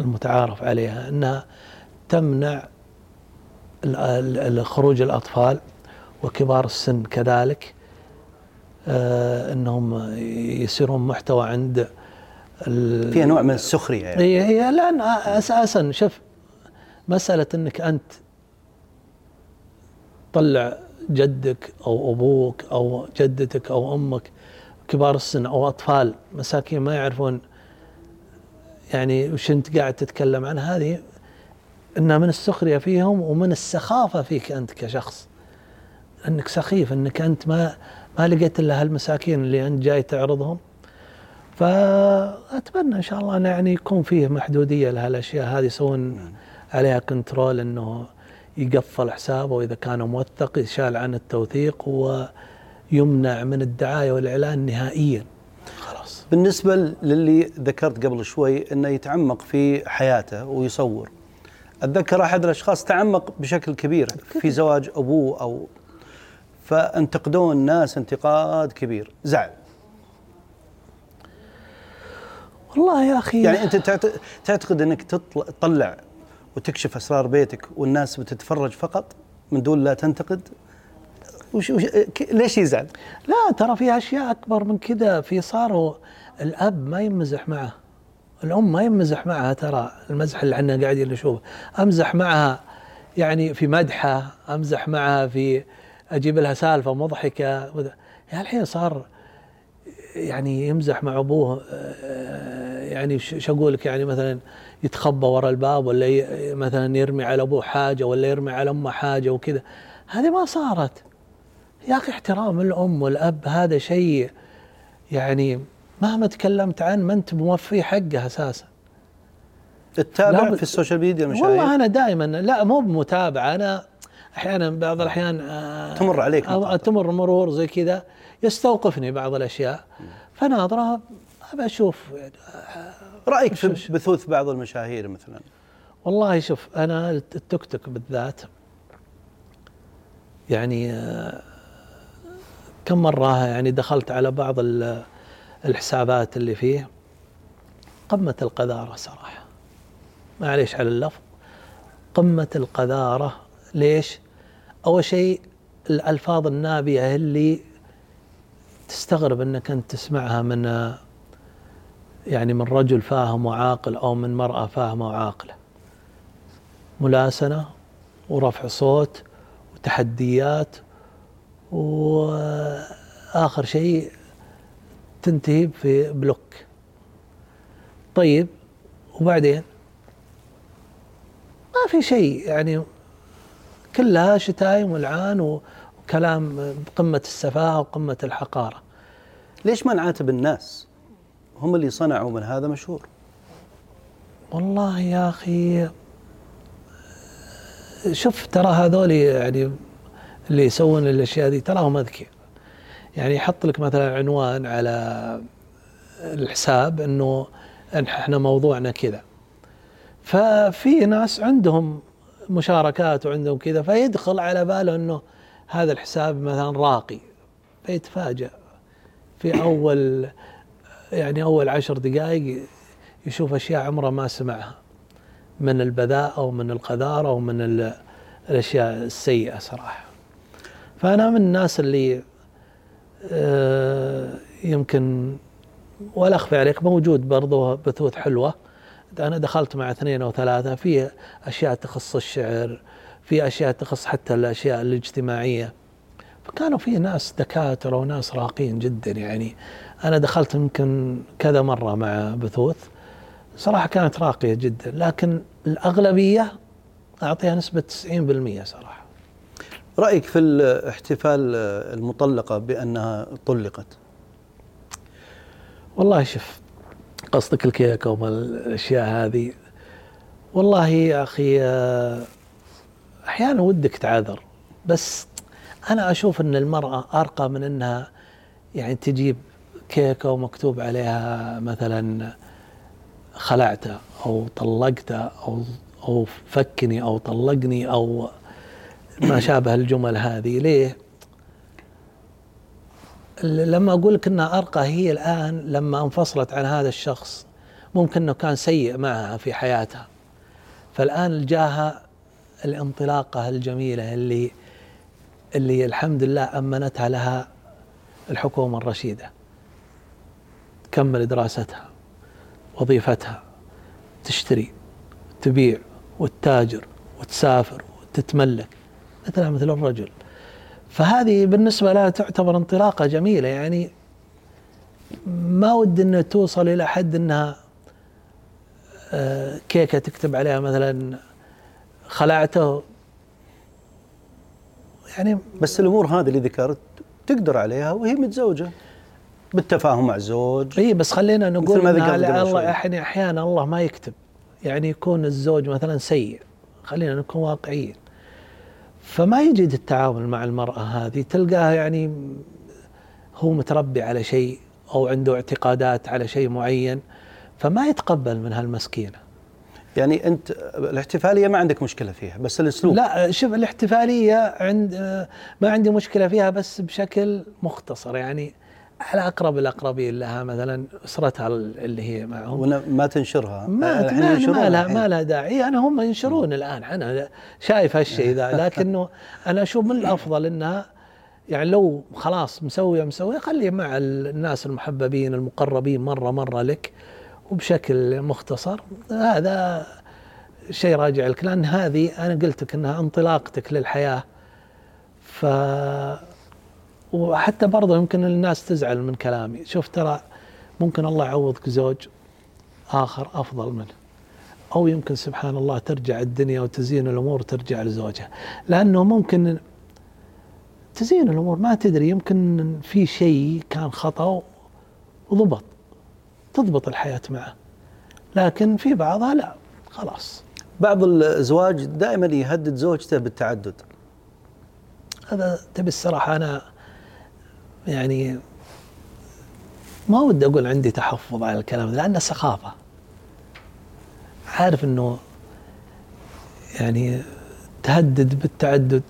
المتعارف عليها أنها تمنع خروج الأطفال وكبار السن كذلك. آه أنهم يصيرون محتوى عند
فيها نوع من السخرية
يعني. هي لأن أساسا شوف مسألة أنك أنت تطلع جدك أو أبوك أو جدتك أو أمك كبار السن أو أطفال مساكين ما يعرفون يعني وش انت قاعد تتكلم عن هذه انها من السخرية فيهم ومن السخافة فيك أنت كشخص. إنك سخيف إنك أنت ما ما لقيت إلا هالمساكين اللي أنت جاي تعرضهم. فأتمنى إن شاء الله أن يعني يكون فيه محدودية لهالأشياء هذه يسوون عليها كنترول إنه يقفل حسابه وإذا كان موثق يشال عن التوثيق ويمنع من الدعاية والإعلان نهائيا. خلاص.
بالنسبة للي ذكرت قبل شوي إنه يتعمق في حياته ويصور. أتذكر أحد الأشخاص تعمق بشكل كبير في زواج أبوه أو فانتقدوه الناس انتقاد كبير. زعل.
والله يا أخي
يعني أنت تعتقد إنك تطلع وتكشف أسرار بيتك والناس بتتفرج فقط من دون لا تنتقد؟ وش وش ليش يزعل؟
لا ترى في أشياء أكبر من كذا. في صاروا الأب ما يمزح معه الأم ما يمزح معها ترى. المزح اللي إحنا قاعدين نشوفه. أمزح معها يعني في مدحه أمزح معها في أجيب لها سالفة مضحكة. يعني الحين صار يعني يمزح مع أبوه آه، يعني شو أقول لك يعني مثلا يتخبى ورا الباب ولا مثلا يرمي على أبوه حاجة ولا يرمي على أمه حاجة وكذا. هذه ما صارت. يا أخي احترام الأم والأب هذا شيء يعني مهما تكلمت عنه ما أنت موفي حقه أساسا.
تتابع في السوشيال ميديا
المشاهير؟ والله أنا دائما لا مو بمتابعة أنا أحيانا بعض الأحيان
آه، تمر عليك
تمر مرور زي كذا يستوقفني بعض الأشياء. فناظرها أبى أشوف
رأيك في بثوث بعض المشاهير مثلا؟
والله شوف أنا التيك توك بالذات يعني آه، كم مرة يعني دخلت على بعض الحسابات اللي فيه قمة القذارة صراحة. معليش على اللفظ. قمة القذارة ليش؟ أول شيء الألفاظ النابيه اللي تستغرب إنك أنت تسمعها من يعني من رجل فاهم وعاقل أو من مرأة فاهمة وعاقلة. ملاسنة ورفع صوت وتحديات وآخر شيء تنتهي في بلوك. طيب وبعدين؟ ما في شيء يعني كلها شتايم والعان وكلام بقمة السفاهة وقمة الحقارة.
ليش ما نعاتب الناس هم اللي صنعوا من هذا مشهور.
والله يا أخي شوف ترى هذول يعني اللي يسوون الأشياء دي تراهم أذكياء يعني يحط لك مثلا عنوان على الحساب إنه إحنا موضوعنا كذا. ففي ناس عندهم مشاركات وعندهم كذا فيدخل على باله إنه هذا الحساب مثلا راقي فيتفاجأ. في أول يعني أول عشر دقائق يشوف أشياء عمره ما سمعها. من البذاءة ومن القذارة ومن الأشياء السيئة صراحة. فأنا من الناس اللي آه، يمكن ولا أخفي عليك موجود برضو بثوث حلوة. أنا دخلت مع اثنين أو ثلاثة في أشياء تخص الشعر في أشياء تخص حتى الأشياء الاجتماعية. فكانوا في ناس دكاترة وناس راقين جدا يعني. أنا دخلت يمكن كذا مرة مع بثوث. صراحة كانت راقية جدا لكن الأغلبية أعطيها نسبة 90% صراحة.
رأيك في الاحتفال المطلقة بأنها طلقت؟
والله شوف قصدك الكيك وما الأشياء هذه. والله يا أخي آه، أحيانا ودك تعذر بس أنا أشوف إن المرأة أرقى من إنها يعني تجيب كيكه ومكتوب عليها مثلا خلعته أو طلقته أو أو فكني أو طلقني أو ما شابه الجمل هذه. ليه؟ لما أقول لك إنها أرقى هي الآن لما انفصلت عن هذا الشخص ممكن إنه كان سيء معها في حياتها. فالآن جاها الانطلاقة الجميلة اللي اللي الحمد لله أمنتها لها الحكومة الرشيدة. تكمل دراستها وظيفتها تشتري تبيع وتتاجر وتسافر وتتملك مثلها مثل الرجل. فهذه بالنسبة لها تعتبر انطلاقة جميلة. يعني ما ودي انه توصل إلى حد إنها آه، كيكة تكتب عليها مثلا خلعته.
يعني بس الأمور هذه اللي ذكرت تقدر عليها وهي متزوجة. بالتفاهم مع الزوج.
اي بس خلينا نقول إن الله أحيانا الله ما يكتب. يعني يكون الزوج مثلا سيء. خلينا نكون واقعيين. فما يجد التعامل مع المرأة هذه. تلقاه يعني هو متربي على شيء أو عنده اعتقادات على شيء معين فما يتقبل من هالمسكينة.
يعني أنت الاحتفالية ما عندك مشكلة فيها بس الأسلوب.
لا شوف الاحتفالية عند ما عندي مشكلة فيها بس بشكل مختصر. يعني على أقرب الأقربين لها مثلا أسرتها اللي هي معهم.
ما تنشرها؟
ما ما, ما لها ما لها داعي. أنا هم ينشرون الآن. أنا شايف هالشيء ذا لكنه أنا أشوف من الأفضل إنها يعني لو خلاص مسوية مسوية خليه مع الناس المحببين المقربين مرة مرة لك وبشكل مختصر. هذا شيء راجع لك لأن هذه أنا قلت لك إنها انطلاقتك للحياة. ف وحتى برضه يمكن الناس تزعل من كلامي. شوف ترى ممكن الله يعوضك زوج آخر أفضل منه. أو يمكن سبحان الله ترجع الدنيا وتزين الأمور ترجع لزوجها. لأنه ممكن تزين الأمور. ما تدري يمكن في شيء كان خطأ وضبط تضبط الحياة معه. لكن في بعضها لا خلاص.
بعض الازواج دائما يهدد زوجته بالتعدد.
هذا تبي الصراحة أنا يعني ما ودي أقول عندي تحفظ على الكلام لأنه سخافة. عارف إنه يعني تهدد بالتعدد.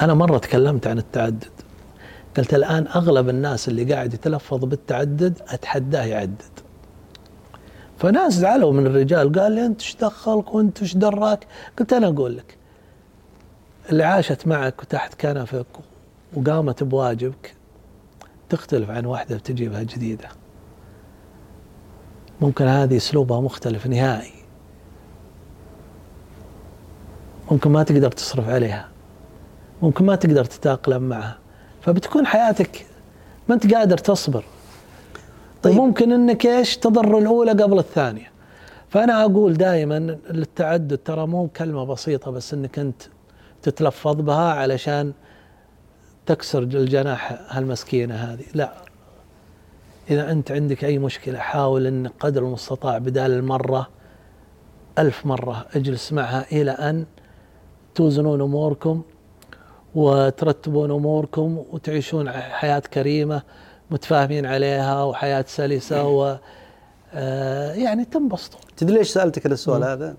أنا مرة تكلمت عن التعدد. قلت الآن أغلب الناس اللي قاعد يتلفظ بالتعدد أتحداه يعدد. فناس زعلوا من الرجال قال لي أنت إيش دخلك وأنت إيش دراك قلت أنا أقول لك اللي عاشت معك وتحت كنفك وقامت بواجبك تختلف عن واحدة بتجيبها جديدة. ممكن هذه أسلوبها مختلف نهائي. ممكن ما تقدر تصرف عليها. ممكن ما تقدر تتأقلم معها. فبتكون حياتك ما أنت قادر تصبر. طيب. ممكن إنك إيش؟ تضر الأولى قبل الثانية. فأنا أقول دائما التعدد ترى مو كلمة بسيطة بس إنك أنت تتلفظ بها علشان تكسر الجناح هالمسكينة هذه؟ لا. إذا أنت عندك أي مشكلة حاول أن قدر المستطاع بدال المرة ألف مرة اجلس معها إلى أن توزنون أموركم وترتبون أموركم وتعيشون حياة كريمة متفاهمين عليها وحياة سلسة و آه، يعني تنبسطوا.
تدري ليش سألتك السؤال هذا؟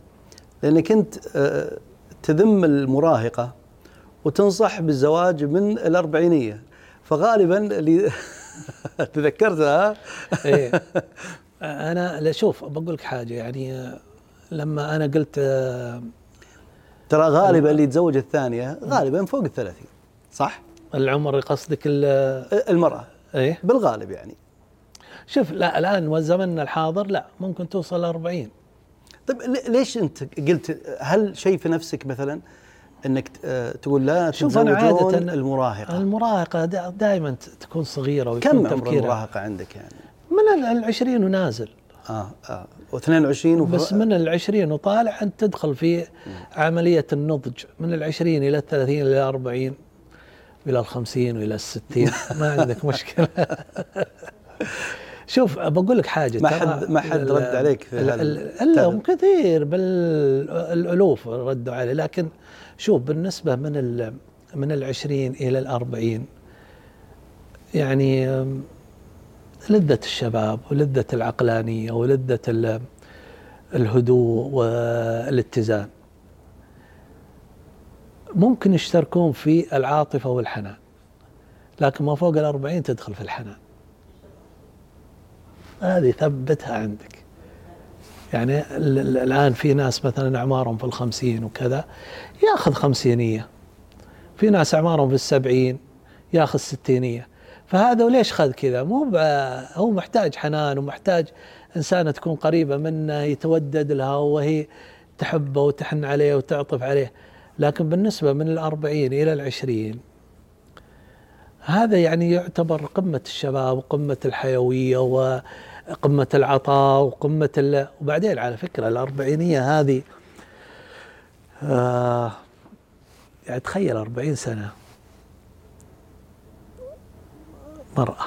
لأنك أنت آه، تذم المراهقة وتنصح بالزواج من الأربعينية. فغالبا اللي تذكرتها.
إيه. أنا شوف بقول لك حاجة يعني لما أنا قلت
ترى غالبا اللي يتزوج الثانية غالبا فوق الثلاثين صح؟
العمر قصدك
المرأة.
إيه.
بالغالب يعني.
شوف لا الآن وزمننا الحاضر لا ممكن توصل 40
طيب ليش أنت قلت هل شيء في نفسك مثلا إنك آه، تقول لا شوف أنا عادة المراهقة.
المراهقة دائما تكون صغيرة
كم عمر المراهقة عندك يعني؟
من العشرين ونازل.
آه آه. و22 وف...
بس من العشرين وطالع أنت تدخل في عملية النضج من العشرين إلى الثلاثين إلى الأربعين إلى الخمسين وإلى الستين. ما عندك مشكلة. شوف بقول لك حاجة
ما حد ما حد رد عليك في
هذا كثير بالألوف ردوا علي لكن شوف بالنسبة من من العشرين إلى الأربعين يعني لذة الشباب ولذة العقلانية ولذة الهدوء والاتزان. ممكن يشتركون في العاطفة والحنان لكن ما فوق الأربعين تدخل في الحنان. هذه ثبتها عندك. يعني الآن في ناس مثلا أعمارهم في الخمسين وكذا ياخذ خمسينية. في ناس أعمارهم في السبعين ياخذ ستينية. فهذا وليش خذ كذا؟ مو هو محتاج حنان ومحتاج إنسانة تكون قريبة منه يتودد لها وهي تحبه وتحن عليه وتعطف عليه. لكن بالنسبة من الأربعين إلى العشرين هذا يعني يعتبر قمة الشباب وقمة الحيوية وقمة العطاء وقمة. وبعدين على فكرة الأربعينية هذه آه يعني تخيل أربعين سنة. مرأة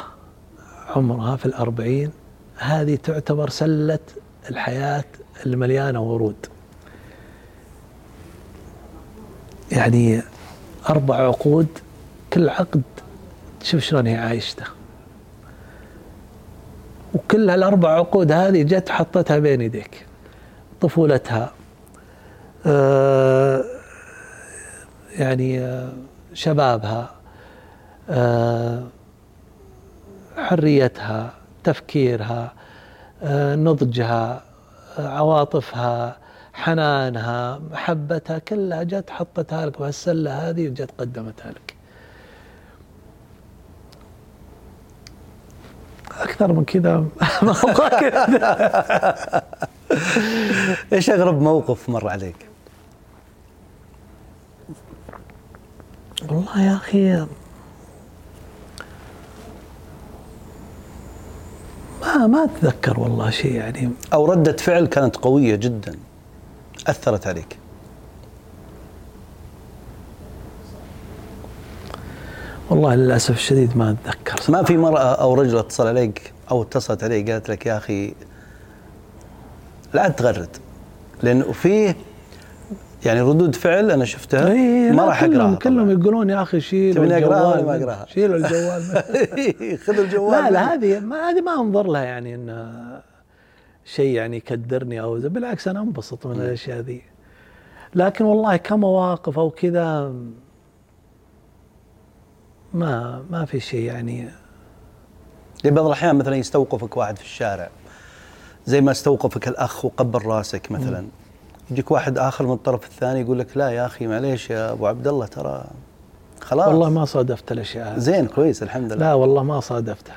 عمرها في الأربعين. هذه تعتبر سلة الحياة المليانة ورود. يعني أربع عقود كل عقد شوف شلون هي عايشته. وكل هالأربع عقود هذه جت حطتها بين يديك طفولتها يعني آه شبابها آه حريتها تفكيرها آه نضجها آه عواطفها حنانها محبتها كلها جت حطتها لك بهالسله هذه وجت قدمتها لك. أكثر من كذا؟ ما
إيش اغرب موقف مر عليك؟
والله يا أخي. ما ما أتذكر والله شيء يعني.
أو ردة فعل كانت قوية جدا. أثرت عليك.
والله للأسف الشديد ما أتذكر.
ما في مرأة أو رجل اتصل عليك أو اتصلت عليك قالت لك يا أخي لا تغرد لأنه فيه يعني ردود فعل أنا شفتها.
إيه
ما
لا
راح
كلهم
أقراها
كلهم. يقولون يا أخي شيل
تبيني
الجوال
ما أقراها؟
شيل الجوال. من-
خذ الجوال.
لا لا. هذه ما هذه ما أنظر لها يعني انه شيء يعني يكدرني أو بالعكس أنا أنبسط من الأشياء ذي. لكن والله كمواقف أو كذا ما ما في شيء يعني.
بعض الأحيان مثلا يستوقفك واحد في الشارع. زي ما استوقفك الأخ وقبل راسك مثلا. يجيك واحد آخر من الطرف الثاني يقول لك لا يا أخي معليش يا أبو عبد الله ترى خلاص.
والله ما صادفت الأشياء.
زين كويس الحمد لله.
لا والله ما صادفتها.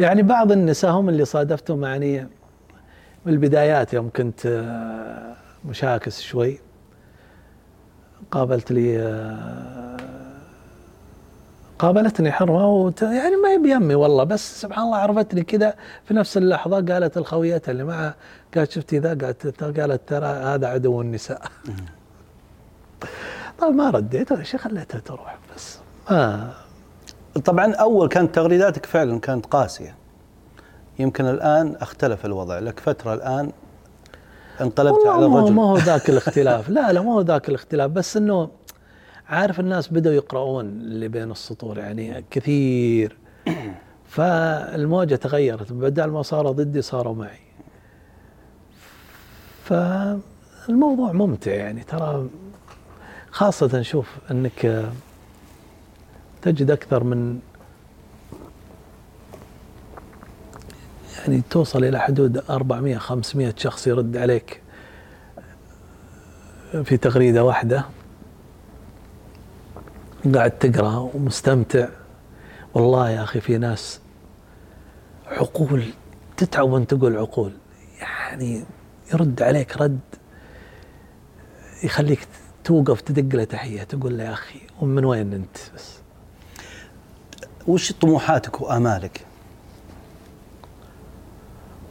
يعني بعض النساء هم اللي صادفتهم يعني من البدايات يوم كنت آه، مشاكس شوي. قابلت لي آه، قابلتني حرمة وت... يعني ما هي بيمي والله بس سبحان الله عرفتني كذا في نفس اللحظة قالت الخويتها اللي معها قالت شفتي ذا؟ قالت قالت ترى هذا عدو النساء. طيب ما رديت ولا شيء خليتها تروح؟ بس ما
طبعا أول كانت تغريداتك فعلا كانت قاسية. يمكن الآن أختلف الوضع. لك فترة الآن انقلبت على الرجل.
ما هو ذاك الاختلاف. لا لا ما هو ذاك الاختلاف. بس إنه عارف الناس بدأوا يقرؤون اللي بين السطور يعني كثير. فالموجة تغيرت بدل ما صاروا ضدي صاروا معي. فالموضوع ممتع يعني ترى خاصة شوف إنك تجد أكثر من يعني توصل إلى حدود 400 500 شخص يرد عليك في تغريدة واحدة. قاعد تقرأ ومستمتع. والله يا أخي في ناس عقول تتعب وأنت تقول عقول. يعني يرد عليك رد يخليك توقف تدق له تحية تقول له يا أخي ومن وين أنت بس؟
وش طموحاتك وآمالك؟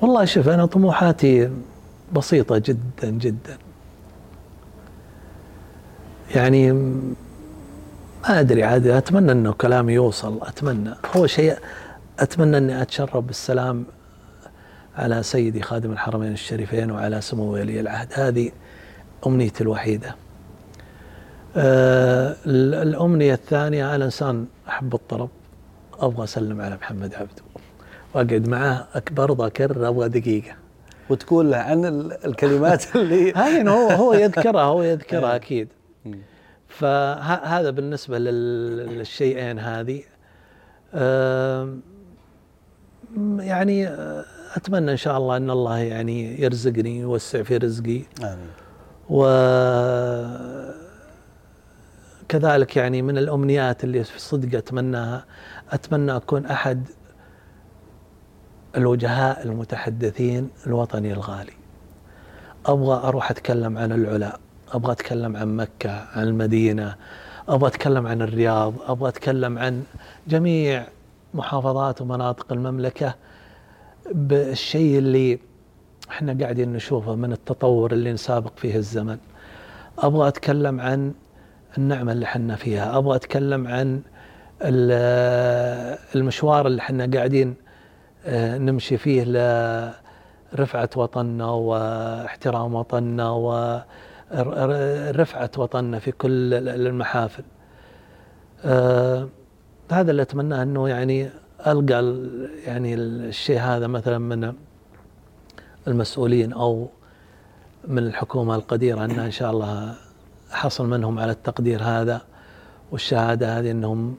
والله شوف أنا طموحاتي بسيطة جدا جدا. يعني ما أدري عاد أتمنى إنه كلامي يوصل أتمنى اول شيء أتمنى إني أتشرف بالسلام على سيدي خادم الحرمين الشريفين وعلى سمو ولي العهد هذه أمنيتي الوحيدة آه الأمنية الثانية أنا إنسان أحب الطرب أبغى أسلم على محمد عبده وأقعد معاه برضه اكرر أبغى دقيقة
وتقول له عن ال- الكلمات اللي
هذه هو هو يذكرها هو يذكرها
إيه. أكيد.
فهذا بالنسبة لل- للشيئين هذه. يعني أتمنى إن شاء الله إن الله يعني يرزقني يوسع في رزقي.
آمين.
و كذلك يعني من الأمنيات اللي في صدق أتمناها أتمنى أكون أحد الوجهاء المتحدثين الوطني الغالي. أبغى أروح أتكلم عن العلا. أبغى أتكلم عن مكة عن المدينة أبغى أتكلم عن الرياض أبغى أتكلم عن جميع محافظات ومناطق المملكة. بالشيء اللي إحنا قاعدين نشوفه من التطور اللي نسابق فيه الزمن. أبغى أتكلم عن النعمة اللي حنا فيها أبغى أتكلم عن المشوار اللي حنا قاعدين آه، نمشي فيه لرفعة وطننا واحترام وطننا ورفعه وطننا في كل المحافل. آه، هذا اللي اتمناه إنه يعني ألقى يعني الشيء هذا مثلا من المسؤولين أو من الحكومة القديرة ان إن شاء الله حصل منهم على التقدير هذا والشهادة هذه إنهم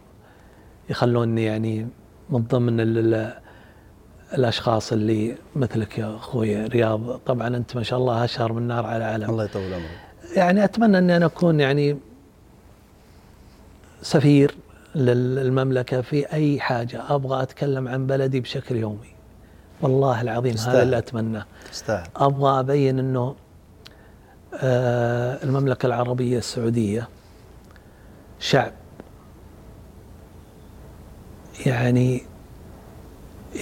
يخلوني يعني من ضمن الأشخاص اللي مثلك يا أخوي رياض. طبعا أنت ما شاء الله أشهر من نار على علم
الله يطول عمرك.
يعني أتمنى أني أنا أكون يعني سفير للمملكة في أي حاجة. أبغى أتكلم عن بلدي بشكل يومي. والله العظيم تستاهل. هذا اللي اتمناه
تستاهل
أبغى أبين أنه آه المملكة العربية السعودية شعب يعني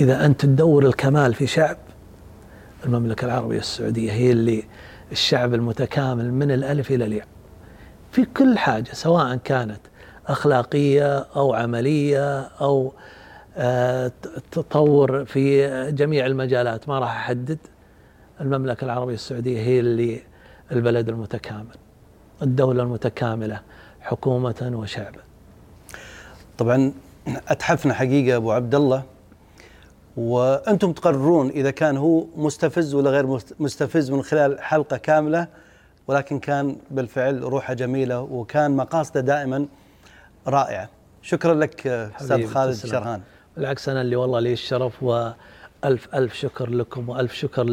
إذا أنت تدور الكمال في شعب المملكة العربية السعودية هي اللي الشعب المتكامل من الألف إلى الياء. في كل حاجة سواء كانت أخلاقية أو عملية أو آه، تطور في جميع المجالات ما راح أحدد. المملكة العربية السعودية هي اللي البلد المتكامل الدولة المتكاملة حكومة وشعبا.
طبعا أتحفنا حقيقة أبو عبد الله. وأنتم تقررون إذا كان هو مستفز ولا غير مستفز من خلال حلقة كاملة ولكن كان بالفعل روحه جميلة وكان مقاصده دائما رائعة. شكرا لك أستاذ خالد شرهان
بالعكس أنا اللي والله لي الشرف وألف ألف شكر لكم وألف شكر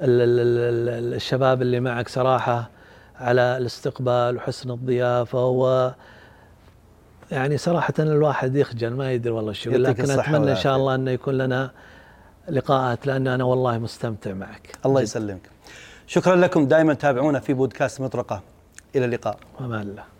للشباب اللي معك صراحة على الاستقبال وحسن الضيافة و يعني صراحة الواحد يخجل ما يدري والله شو لكن أتمنى إن شاء الله أنه يكون لنا لقاءات لأن أنا والله مستمتع معك.
الله يسلمك. شكرا لكم. دائما تابعونا في بودكاست مطرقة. إلى اللقاء.
وما الله.